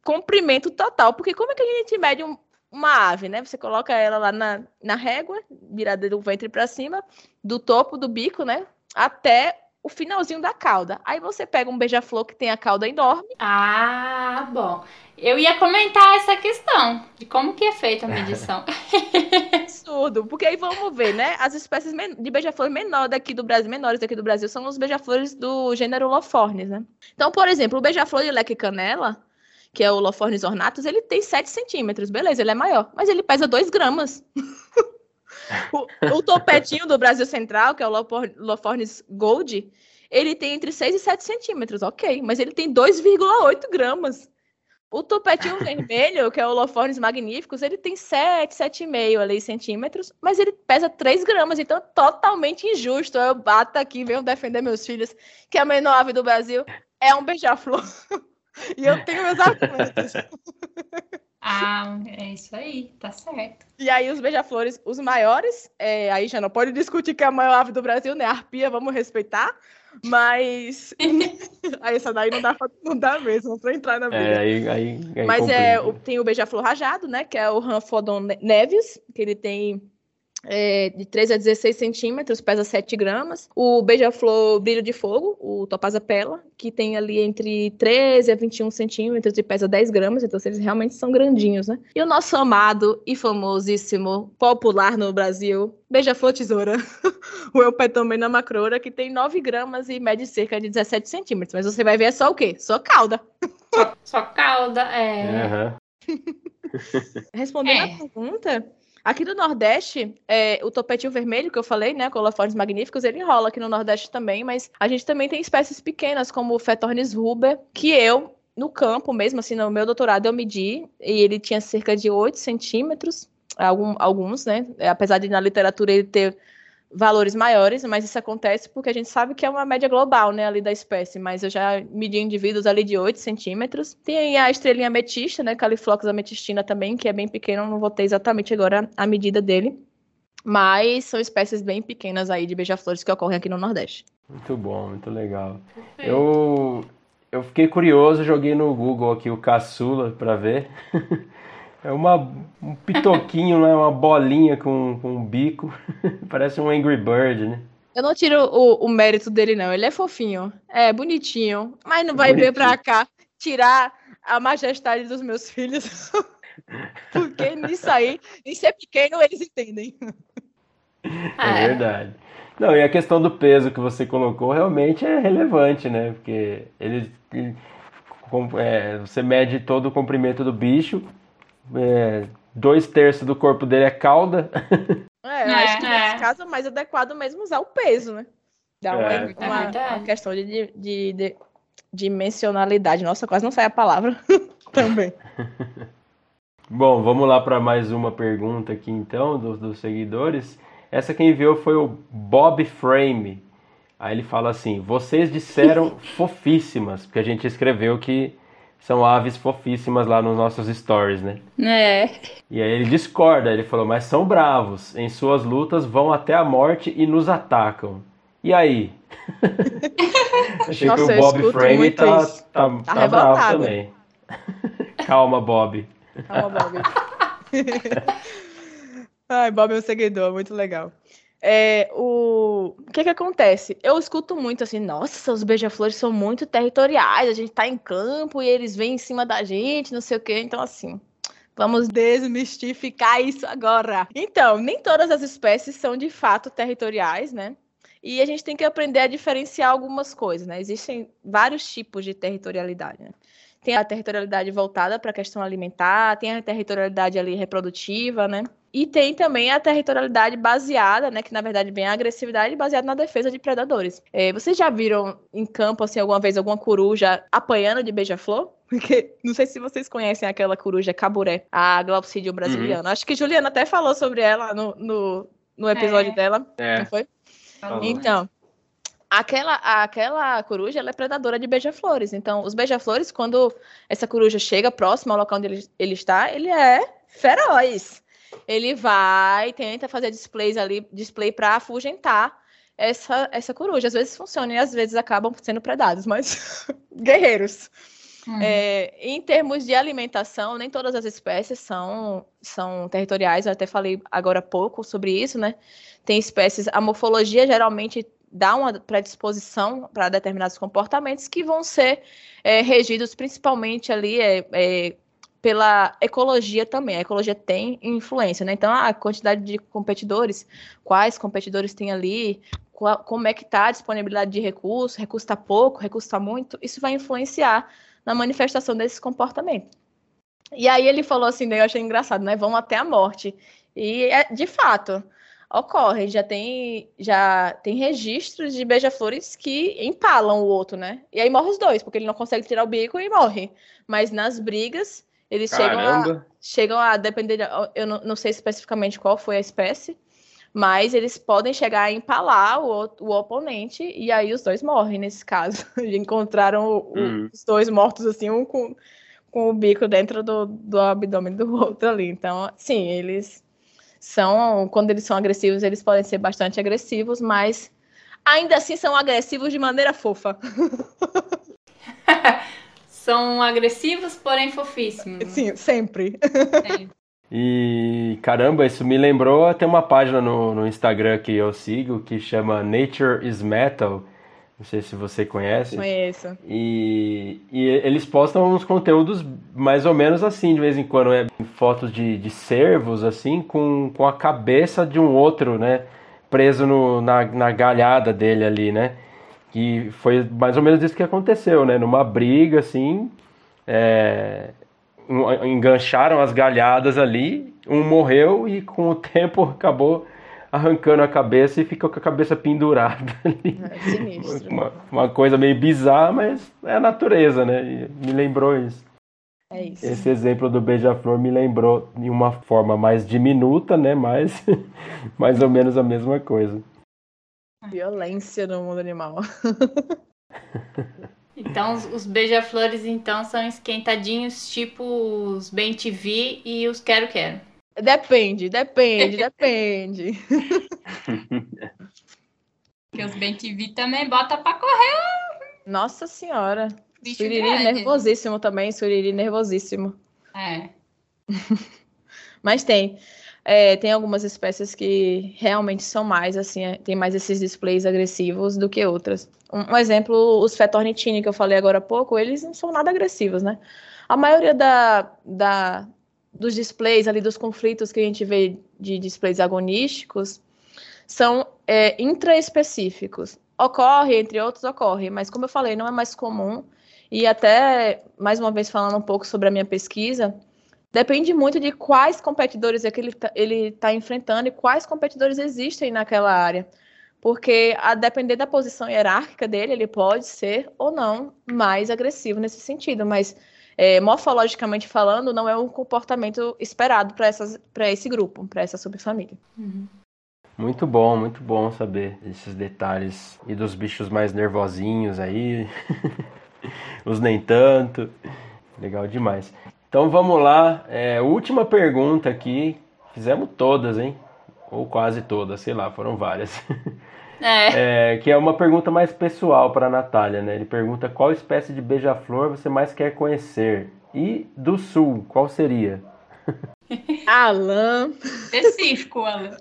comprimento total, porque como é que a gente mede um- uma ave, né? Você coloca ela lá na, na régua, virada do ventre para cima, do topo do bico, né? Até o finalzinho da cauda. Aí você pega um beija-flor que tem a cauda enorme. Ah, bom. Eu ia comentar essa questão de como que é feita a medição. Absurdo, porque aí vamos ver, né? As espécies de beija-flor menor daqui do Brasil, menores daqui do Brasil, são os beija-flores do gênero Lophornis, né? Então, por exemplo, o beija-flor de leque canela, que é o Lophornis ornatus, ele tem 7 centímetros, beleza, ele é maior, mas ele pesa 2 gramas. o, o topetinho do Brasil Central, que é o Lophornis gold, ele tem entre 6 e 7 centímetros, ok, mas ele tem 2,8 gramas. O topetinho vermelho, que é o Lophornis magnificus, ele tem 7, 7,5 ali centímetros, mas ele pesa 3 gramas, então é totalmente injusto. Eu bato aqui, venho defender meus filhos, que a menor ave do Brasil é um beija-flor. e eu tenho meus argumentos. Ah, é isso aí, tá certo. E aí os beija-flores, os maiores, é, aí já não pode discutir que é a maior ave do Brasil, né? A arpia, vamos respeitar. Mas aí essa daí não dá, pra- não dá mesmo pra entrar na briga. É, aí, aí, aí Mas é, complica. tem o beija-flor rajado, né? Que é o Ranfodon ne- nevis, que ele tem é, de 13 a 16 centímetros, pesa 7 gramas. O beija-flor brilho de fogo, o Topaza pela, que tem ali entre 13 a 21 centímetros e pesa 10 gramas, então eles realmente são grandinhos, né? E o nosso amado e famosíssimo, popular no Brasil, beija-flor tesoura, o Eupetomena macrora, que tem 9 gramas e mede cerca de 17 centímetros. Mas você vai ver é só o quê? Só cauda. Só, só cauda, é. Aham. Respondendo É. a pergunta, aqui no Nordeste, é, o topetinho vermelho que eu falei, né, Coloformes magníficos, ele rola aqui no Nordeste também, mas a gente também tem espécies pequenas, como o Fetornis ruber, que eu, no campo mesmo, assim, no meu doutorado, eu medi, e ele tinha cerca de 8 centímetros, alguns, né, apesar de na literatura ele ter valores maiores, mas isso acontece porque a gente sabe que é uma média global, né, ali da espécie, mas eu já medi indivíduos ali de 8 centímetros. Tem a estrelinha ametista, né, Califlox ametistina também, que é bem pequena, eu não vou ter exatamente agora a medida dele, mas são espécies bem pequenas aí de beija-flores que ocorrem aqui no Nordeste. Muito bom, muito legal. Eu, eu fiquei curioso, joguei no Google aqui o caçula para ver. É uma, um pitoquinho, né? Uma bolinha com, com um bico. Parece um Angry Bird, né? Eu não tiro o, o mérito dele, não. Ele é fofinho, é bonitinho, mas não vai vir pra cá tirar a majestade dos meus filhos. Porque nisso aí, em ser pequeno, eles entendem. É verdade. Não, e a questão do peso que você colocou realmente é relevante, né? Porque ele, ele- é, você mede todo o comprimento do bicho, é, dois terços do corpo dele é cauda. É, eu É, acho que é. nesse caso é mais adequado mesmo usar o peso, né? Dá uma, É. uma- É verdade. uma questão de, de, de- de dimensionalidade. Nossa, quase não sai a palavra também. Bom, vamos lá para mais uma pergunta aqui então, dos, dos seguidores. Essa quem enviou foi o Bob Frame. Aí ele fala assim: vocês disseram fofíssimas, porque a gente escreveu que são aves fofíssimas lá nos nossos stories, né? É. E aí ele discorda, ele falou, mas são bravos, em suas lutas vão até a morte e nos atacam. E aí? Achei Nossa, que o Bob Frame tá, isso. tá, Tá tá bravo também. Calma, Bob. Calma, Bob. Ai, Bob é um seguidor, muito legal. É, o... que que acontece? Eu escuto muito assim, nossa, os beija-flores são muito territoriais, a gente tá em campo e eles vêm em cima da gente, não sei o quê. Então, assim, vamos desmistificar isso agora. Então, nem todas as espécies são de fato territoriais, né? E a gente tem que aprender a diferenciar algumas coisas, né? Existem vários tipos de territorialidade, né? Tem a territorialidade voltada para a questão alimentar, tem a territorialidade ali reprodutiva, né? E tem também a territorialidade baseada, né? Que na verdade vem a agressividade baseada na defesa de predadores. É, vocês já viram em campo, assim, alguma vez, alguma coruja apanhando de beija-flor? Porque não sei se vocês conhecem aquela coruja caburé, a Glaucidium brasiliana. Acho que Juliana até falou sobre ela no, no, no episódio É. dela, É, não foi? Falou. Então, aquela, aquela coruja ela é predadora de beija-flores. Então, os beija-flores, quando essa coruja chega próximo ao local onde ele, ele está, ele é feroz. Ele vai, tenta fazer displays ali, display para afugentar essa, essa coruja. Às vezes funciona e às vezes acabam sendo predados, mas guerreiros. Hum. É, em termos de alimentação, nem todas as espécies são, são territoriais. Eu até falei agora há pouco sobre isso, né? Tem espécies, a morfologia geralmente dá uma predisposição para determinados comportamentos que vão ser é, regidos principalmente ali é, é, pela ecologia também. A ecologia tem influência, né? Então, a quantidade de competidores, quais competidores tem ali, qual- como é que está a disponibilidade de recursos, recurso está pouco, recurso está muito, isso vai influenciar na manifestação desse comportamento. E aí ele falou assim, daí eu achei engraçado, né? Vão até a morte. E é, de fato ocorre, já tem já tem registros de beija-flores que empalam o outro, né? E aí morre os dois, porque ele não consegue tirar o bico e morre. Mas nas brigas, eles chegam a, chegam a depender, de- eu não, não sei especificamente qual foi a espécie, mas eles podem chegar a empalar o, o- oponente e aí os dois morrem nesse caso. Encontraram o- o- Hum. os dois mortos assim, um com, com o bico dentro do, do abdômen do outro ali. Então, sim, eles são, quando eles são agressivos, eles podem ser bastante agressivos, mas ainda assim são agressivos de maneira fofa. São agressivos, porém fofíssimos. Sim, sempre. É. E caramba, isso me lembrou. Tem uma página no, no Instagram que eu sigo que chama Nature is Metal. Não sei se você conhece. Conheço. E, e eles postam uns conteúdos mais ou menos assim, de vez em quando, é fotos de, de cervos, assim, com, com a cabeça de um outro, né? Preso no, na, na galhada dele ali, né? Que foi mais ou menos isso que aconteceu, né? Numa briga, assim, é, engancharam as galhadas ali, um morreu e com o tempo acabou arrancando a cabeça e ficou com a cabeça pendurada ali. É sinistro. Uma, uma coisa meio bizarra, mas é a natureza, né? E me lembrou isso. É isso. Esse exemplo do beija-flor me lembrou de uma forma mais diminuta, né? Mas mais ou menos a mesma coisa. Violência no mundo animal. Então, os, beija-flores, então, são esquentadinhos, tipo os Bem TV e os Quero Quero. Depende, depende, depende. Porque os bem TV também bota pra correr. Nossa senhora. Bicho Suriri grande. nervosíssimo também, Suriri nervosíssimo. É. Mas tem. É, tem algumas espécies que realmente são mais, assim, é, tem mais esses displays agressivos do que outras. Um, um exemplo, os Fetornitini, que eu falei agora há pouco, eles não são nada agressivos, né? A maioria da, da, dos displays ali, dos conflitos que a gente vê de displays agonísticos, são é, intraespecíficos. Ocorre, entre outros, ocorre, mas como eu falei, não é mais comum. E até, mais uma vez, falando um pouco sobre a minha pesquisa, Depende muito de quais competidores é que ele tá, ele tá enfrentando e quais competidores existem naquela área. Porque, a depender da posição hierárquica dele, ele pode ser ou não mais agressivo nesse sentido. Mas, é, morfologicamente falando, não é um comportamento esperado para esse grupo, para essa subfamília. Muito bom, muito bom saber esses detalhes. E dos bichos mais nervosinhos aí. Os nem tanto. Legal demais. Então vamos lá. É, última pergunta aqui. Fizemos todas, hein? Ou quase todas, sei lá, foram várias. É. É, que é uma pergunta mais pessoal para a Natália, né? Ele pergunta qual espécie de beija-flor você mais quer conhecer? E do sul, qual seria? Alan, Específico, Alan.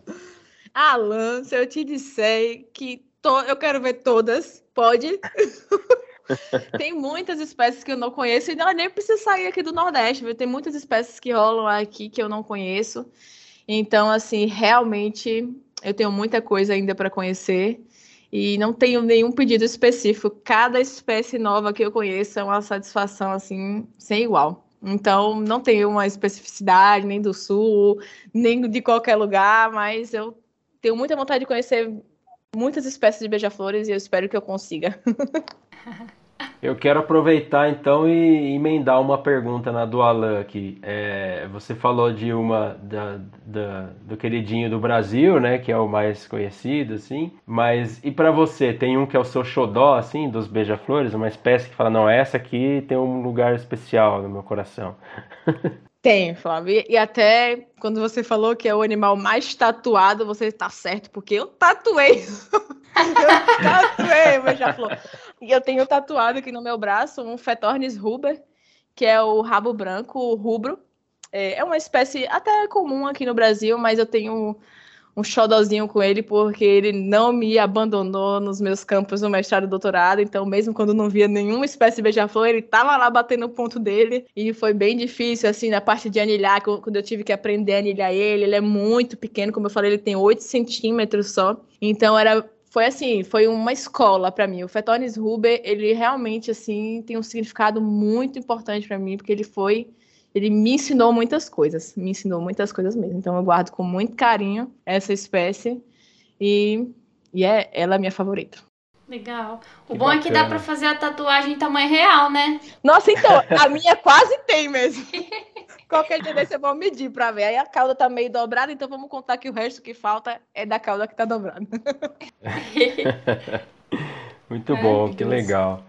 Alan, se eu te disser que to- eu quero ver todas, pode? Tem muitas espécies que eu não conheço e não nem precisa sair aqui do Nordeste, viu? Tem muitas espécies que rolam aqui que eu não conheço. Então, assim, realmente eu tenho muita coisa ainda para conhecer e não tenho nenhum pedido específico. Cada espécie nova que eu conheço é uma satisfação assim sem igual. Então, não tenho uma especificidade nem do sul, nem de qualquer lugar, mas eu tenho muita vontade de conhecer muitas espécies de beija-flores e eu espero que eu consiga. Eu quero aproveitar então e emendar uma pergunta na do Alan aqui. É, você falou de uma da, da- do queridinho do Brasil, né, que é o mais conhecido, assim. Mas e pra você, tem um que é o seu xodó, assim, dos beija-flores, uma espécie que fala, não, essa aqui tem um lugar especial no meu coração. Tem, Flávio. E, e até quando você falou que é o animal mais tatuado, você está certo, porque eu tatuei. eu tatuei o beija-flor. E eu tenho tatuado aqui no meu braço um Fetornis ruber, que é o rabo branco rubro. É, é uma espécie até comum aqui no Brasil, mas eu tenho um xodozinho com ele porque ele não me abandonou nos meus campos do mestrado e doutorado. Então, mesmo quando não via nenhuma espécie de beija-flor, ele tava lá batendo o ponto dele. E foi bem difícil, assim, na parte de anilhar, qu- quando eu tive que aprender a anilhar ele. Ele é muito pequeno, como eu falei, ele tem 8 centímetros só. Então, era. Foi assim, foi uma escola para mim. O Fetornis ruber, ele realmente assim tem um significado muito importante para mim, porque ele foi ele me ensinou muitas coisas, me ensinou muitas coisas mesmo. Então eu guardo com muito carinho essa espécie e, e é ela é a minha favorita. Legal. O Que bom é que dá bacana. pra fazer a tatuagem em tamanho real, né? Nossa, então, a minha quase tem mesmo. Qualquer dia desse eu vou medir pra ver. Aí a cauda tá meio dobrada, então vamos contar que o resto que falta é da cauda que tá dobrada. Muito Ai, bom, que Deus. legal.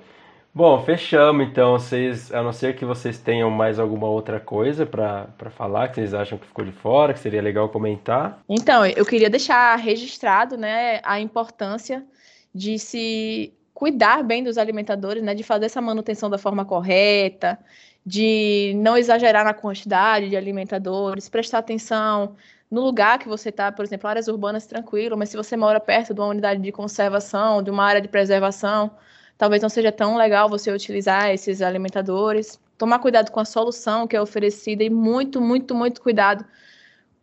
Bom, fechamos então. Vocês, a não ser que vocês tenham mais alguma outra coisa para para falar que vocês acham que ficou de fora, que seria legal comentar. Então, eu queria deixar registrado, né, a importância de se cuidar bem dos alimentadores, né, de fazer essa manutenção da forma correta, de não exagerar na quantidade de alimentadores, prestar atenção no lugar que você está, por exemplo, áreas urbanas tranquilo, mas se você mora perto de uma unidade de conservação, de uma área de preservação, talvez não seja tão legal você utilizar esses alimentadores. Tomar cuidado com a solução que é oferecida e muito, muito, muito cuidado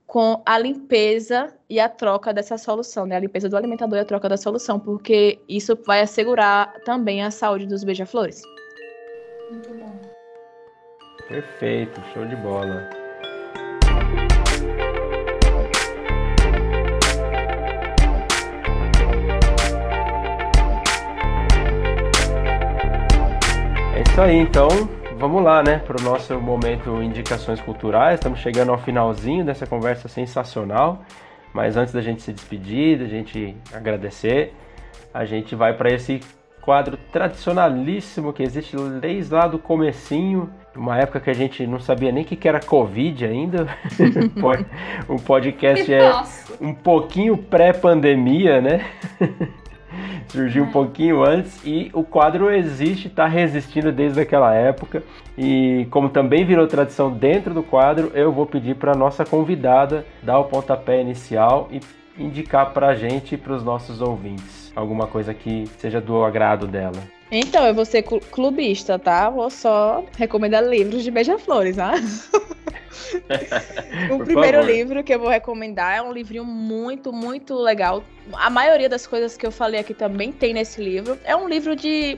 com a limpeza e a troca dessa solução, né? A limpeza do alimentador e a troca da solução, porque isso vai assegurar também a saúde dos beija-flores. Perfeito, show de bola. É isso aí, então vamos lá, né, para o nosso momento Indicações Culturais. Estamos chegando ao finalzinho dessa conversa sensacional, mas antes da gente se despedir, da gente agradecer, a gente vai para esse quadro tradicionalíssimo que existe desde lá do comecinho, uma época que a gente não sabia nem o que era Covid ainda. o podcast é um pouquinho pré-pandemia, né? Surgiu um pouquinho antes e o quadro existe, está resistindo desde aquela época. E como também virou tradição dentro do quadro, eu vou pedir para nossa convidada dar o pontapé inicial e indicar para a gente e para os nossos ouvintes alguma coisa que seja do agrado dela. Então, eu vou ser clu- clubista, tá? Vou só recomendar livros de beija-flores, tá? o Por primeiro favor. livro que eu vou recomendar é um livrinho muito, muito legal. A maioria das coisas que eu falei aqui também tem nesse livro. É um livro de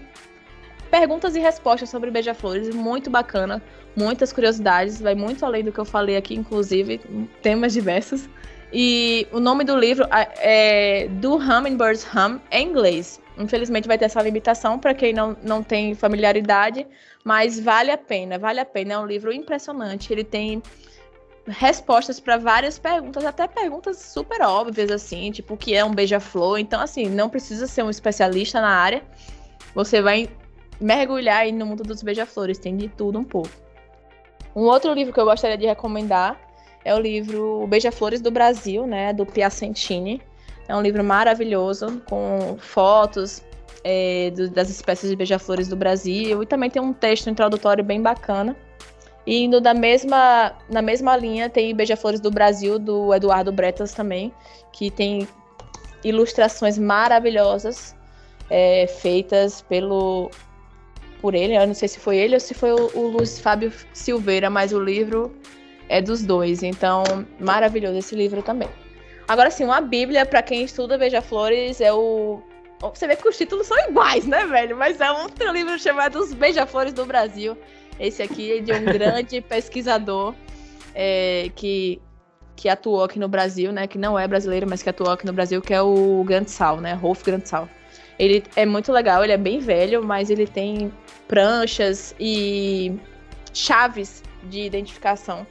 perguntas e respostas sobre beija-flores, muito bacana, muitas curiosidades, vai muito além do que eu falei aqui, inclusive, temas diversos. E o nome do livro é Do Hummingbird's Hum, em inglês. Infelizmente vai ter essa limitação para quem não, não tem familiaridade, mas vale a pena, vale a pena. É um livro impressionante. Ele tem respostas para várias perguntas, até perguntas super óbvias, assim, tipo o que é um beija-flor. Então, assim, não precisa ser um especialista na área. Você vai mergulhar aí no mundo dos beija-flores, tem de tudo um pouco. Um outro livro que eu gostaria de recomendar é o livro Beija-Flores do Brasil, né, do Piacentini. É um livro maravilhoso, com fotos é, do, das espécies de beija-flores do Brasil, e também tem um texto introdutório bem bacana. E indo da mesma, na mesma linha, tem Beija-Flores do Brasil, do Eduardo Bretas também, que tem ilustrações maravilhosas é, feitas pelo por ele. Eu não sei se foi ele ou se foi o, o Luiz Fábio Silveira, mas o livro é dos dois. Então, maravilhoso esse livro também. Agora sim, uma Bíblia para quem estuda Beija-Flores é o você vê que os títulos são iguais, né, velho? Mas é um outro livro chamado Os Beija-Flores do Brasil. Esse aqui é de um grande pesquisador é, que, que atuou aqui no Brasil, né? Que não é brasileiro, mas que atuou aqui no Brasil, que é o Grandsal, né? Rolf Grandsal. Ele é muito legal, ele é bem velho, mas ele tem pranchas e chaves de identificação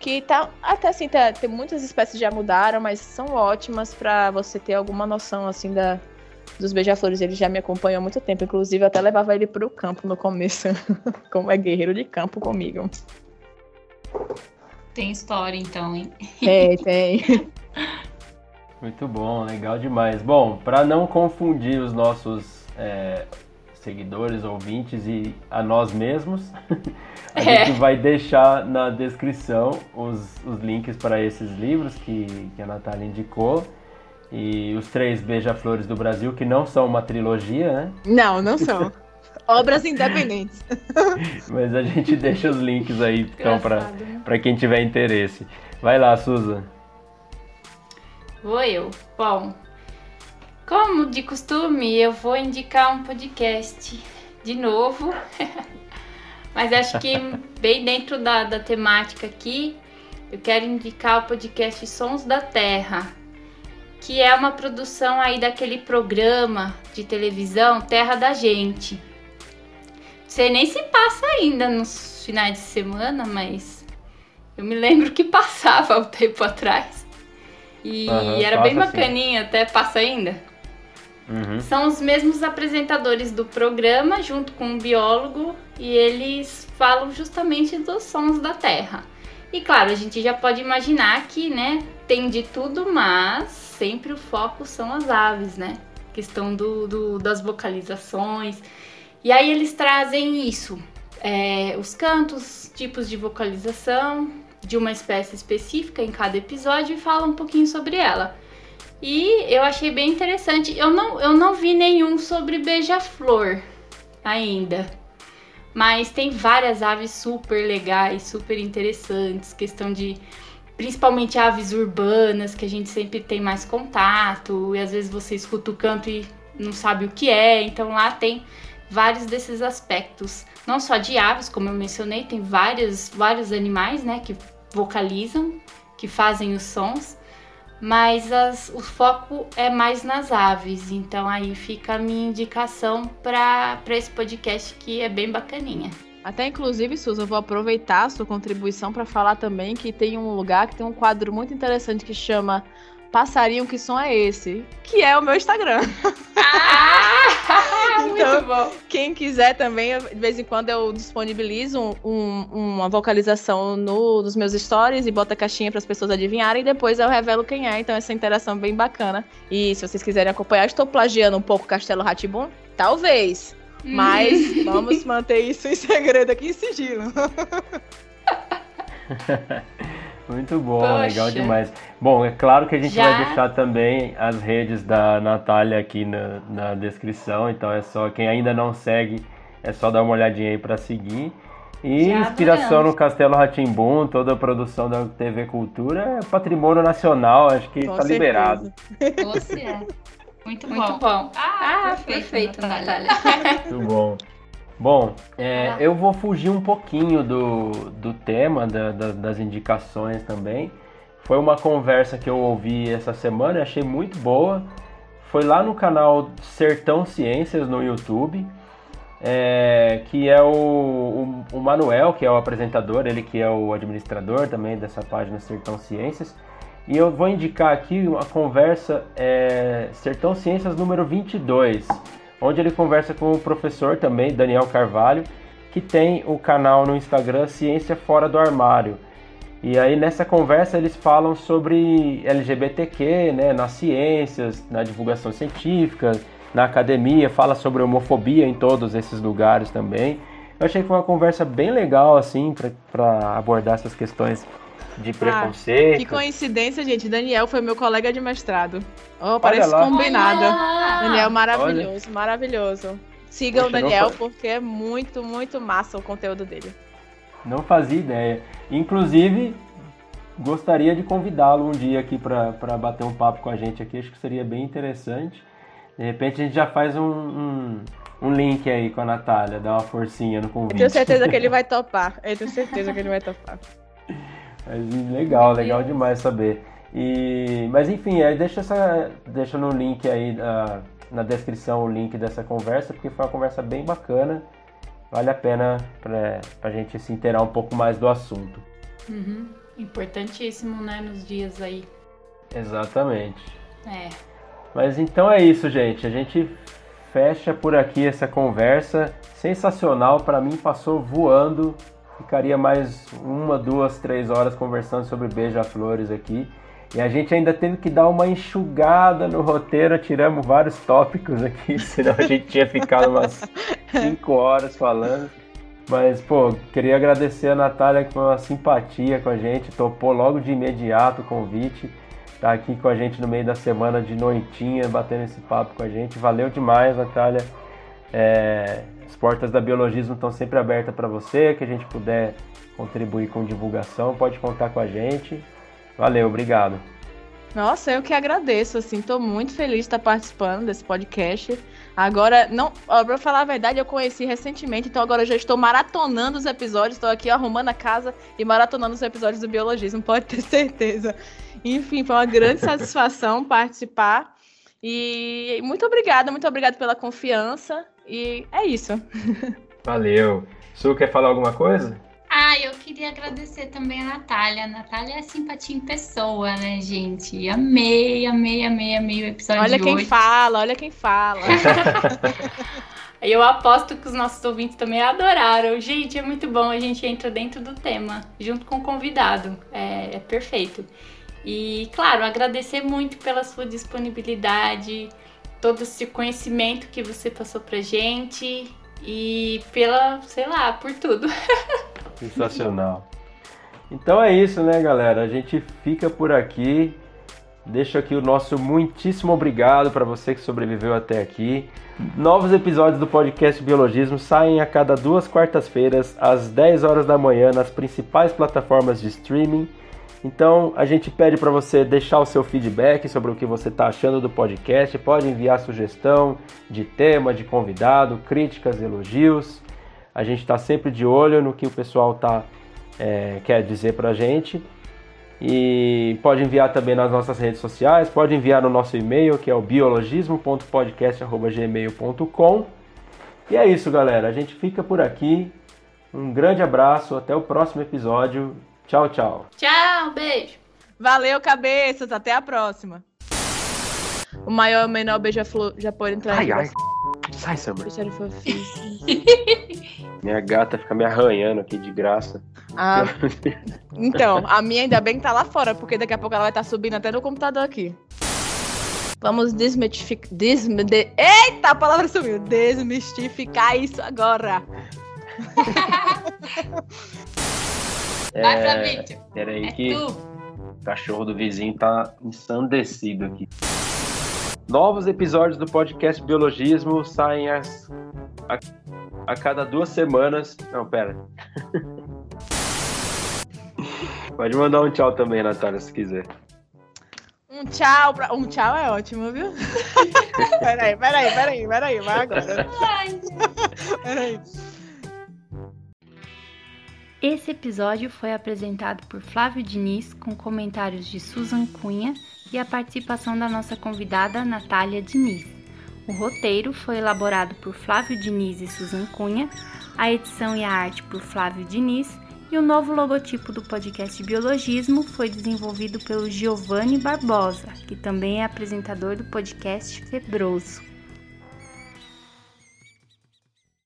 que tá até assim tá, tem muitas espécies já mudaram, mas são ótimas para você ter alguma noção assim da dos beija-flores. Ele já me acompanhou há muito tempo, inclusive eu até levava ele pro campo no começo, como é guerreiro de campo comigo. Tem história então, hein? Tem, tem. Muito bom, legal demais. Bom, para não confundir os nossos é, seguidores, ouvintes e a nós mesmos, a É. gente vai deixar na descrição os, os links para esses livros que, que a Natália indicou. E os três Beija-Flores do Brasil, que não são uma trilogia, né? Não, não são. Obras independentes. Mas a gente deixa os links aí então para né? para quem tiver interesse. Vai lá, Suza. Vou eu. Bom, como de costume, eu vou indicar um podcast de novo. Mas acho que bem dentro da, da temática aqui, eu quero indicar o podcast Sons da Terra, que é uma produção aí daquele programa de televisão Terra da Gente. Não sei nem se passa ainda nos finais de semana, mas eu me lembro que passava um tempo atrás. E Aham, era bem bacaninha, até passa ainda. Uhum. São os mesmos apresentadores do programa, junto com um biólogo, e eles falam justamente dos sons da Terra. E claro, a gente já pode imaginar que, né, tem de tudo, mas sempre o foco são as aves, né? Questão do, do- das vocalizações. E aí eles trazem isso, é, os cantos, tipos de vocalização de uma espécie específica em cada episódio e falam um pouquinho sobre ela. E eu achei bem interessante. Eu não, eu não vi nenhum sobre beija-flor ainda. Mas tem várias aves super legais, super interessantes. Questão de. Principalmente aves urbanas, que a gente sempre tem mais contato. E às vezes você escuta o canto e não sabe o que é. Então lá tem vários desses aspectos. Não só de aves, como eu mencionei, tem vários, vários animais, né? Que vocalizam, que fazem os sons mas as- o foco é mais nas aves. Então aí fica a minha indicação para esse podcast que é bem bacaninha. Até inclusive, Susan, eu vou aproveitar a sua contribuição para falar também que tem um lugar que tem um quadro muito interessante que chama Passarinho, que som é esse? Que é o meu Instagram. Ah, Então- muito bom. Quem quiser também, de vez em quando eu disponibilizo um- um- uma vocalização no, nos meus stories e boto a caixinha para as pessoas adivinharem e depois eu revelo quem é. Então essa interação é bem bacana. E se vocês quiserem acompanhar, estou plagiando um pouco Castelo Ratibum? Talvez. Mas vamos manter isso em segredo aqui em sigilo. Muito bom, Poxa. legal demais. Bom, é claro que a gente Já? vai deixar também as redes da Natália aqui na, na descrição, então é só quem ainda não segue, é só dar uma olhadinha aí para seguir. E Já inspiração adoramos. no Castelo Ratimbum, toda a produção da TV Cultura é patrimônio nacional, acho que Com tá liberado. Você é. Muito, Muito bom. bom. Ah, Ah, perfeito, Natália. Muito bom. Bom, é, eu vou fugir um pouquinho do, do tema, da- da- das indicações também. Foi uma conversa que eu ouvi essa semana e achei muito boa. Foi lá no canal Sertão Ciências no YouTube, é, que é o, o, o Manuel, que é o apresentador, ele que é o administrador também dessa página Sertão Ciências. E eu vou indicar aqui uma conversa é, Sertão Ciências número 22, onde ele conversa com o professor também, Daniel Carvalho, que tem o canal no Instagram Ciência Fora do Armário. E aí nessa conversa eles falam sobre LGBTQ, né, nas ciências, na divulgação científica, na academia, fala sobre homofobia em todos esses lugares também. Eu achei que foi uma conversa bem legal assim para abordar essas questões de preconceito. Ah, que coincidência, gente. Daniel foi meu colega de mestrado. Oh, parece combinado. Olha! Daniel, maravilhoso, maravilhoso. Sigam Poxa, o Daniel porque é muito, muito massa o conteúdo dele. Não fazia ideia. Inclusive, gostaria de convidá-lo um dia aqui para bater um papo com a gente aqui. Acho que seria bem interessante. De repente a gente já faz um, um, um link aí com a Natália, dá uma forcinha no Eu convite. tenho certeza que ele vai topar. Eu tenho certeza que ele vai topar. Mas, legal, legal demais saber. E, mas enfim, aí deixa, essa, deixa no link aí ah, na descrição o link dessa conversa, porque foi uma conversa bem bacana. Vale a pena pra, pra gente se inteirar um pouco mais do assunto. Uhum. Importantíssimo, né, nos dias aí. Exatamente. É. Mas então é isso, gente. A gente fecha por aqui essa conversa. Sensacional, para mim passou voando. Ficaria mais uma, duas, três horas conversando sobre beija-flores aqui. E a gente ainda teve que dar uma enxugada no roteiro, tiramos vários tópicos aqui, senão a gente tinha ficado umas cinco horas falando. Mas, pô, queria agradecer a Natália uma simpatia com a gente, topou logo de imediato o convite tá aqui com a gente no meio da semana de noitinha, batendo esse papo com a gente. Valeu demais, Natália. É, as portas da Biologismo estão sempre abertas para você, que a gente puder contribuir com divulgação, pode contar com a gente. Valeu, obrigado. Nossa, eu que agradeço, assim, tô muito feliz de estar participando desse podcast. Agora, não, ó, pra falar a verdade, eu conheci recentemente, então agora eu já estou maratonando os episódios, estou aqui arrumando a casa e maratonando os episódios do Biologismo, pode ter certeza. Enfim, foi uma grande satisfação participar. E muito obrigada, muito obrigada pela confiança. E é isso. Valeu. Su, quer falar alguma coisa? Ah, eu queria agradecer também a Natália. A Natália é simpatia em pessoa, né, gente? Amei, amei, amei, amei o episódio Olha de quem hoje. fala, olha quem fala. Eu aposto que os nossos ouvintes também adoraram. Gente, é muito bom. A gente entra dentro do tema, junto com o convidado. É, é perfeito. E, claro, agradecer muito pela sua disponibilidade, todo esse conhecimento que você passou pra gente e pela, sei lá, por tudo. Sensacional. Então é isso, né, galera? A gente fica por aqui. Deixo aqui o nosso muitíssimo obrigado para você que sobreviveu até aqui. Novos episódios do podcast Biologismo saem a cada duas quartas-feiras, às 10 horas da manhã, nas principais plataformas de streaming. Então a gente pede para você deixar o seu feedback sobre o que você está achando do podcast. Pode enviar sugestão de tema, de convidado, críticas, elogios. A gente está sempre de olho no que o pessoal tá, é, quer dizer para a gente. E pode enviar também nas nossas redes sociais, pode enviar no nosso e-mail, que é o biologismo.podcast.gmail.com. E é isso, galera. A gente fica por aqui. Um grande abraço, até o próximo episódio. Tchau, tchau. Tchau, beijo! Valeu, cabeças, até a próxima. O maior e o menor beija-flor já pode entrar em Sai, Summer. Deixa ele fofinho. Minha gata fica me arranhando aqui de graça. Ah, então, a minha ainda bem que tá lá fora, porque daqui a pouco ela vai estar subindo até no computador aqui. Vamos desmistificar. De- Eita, a palavra sumiu! Desmistificar isso agora. Vai, É. Peraí É que tu. o cachorro do vizinho tá ensandecido aqui. Novos episódios do podcast Biologismo saem as- a, a cada duas semanas. Não, pera. Pode mandar um tchau também, Natália, se quiser. Um tchau pra... Um tchau é ótimo, viu? peraí, peraí, peraí, peraí, vai agora. Peraí. Esse episódio foi apresentado por Flávio Diniz, com comentários de Susan Cunha e a participação da nossa convidada Natália Diniz. O roteiro foi elaborado por Flávio Diniz e Susan Cunha, a edição e a arte por Flávio Diniz e o novo logotipo do podcast Biologismo foi desenvolvido pelo Giovanni Barbosa, que também é apresentador do podcast Febroso.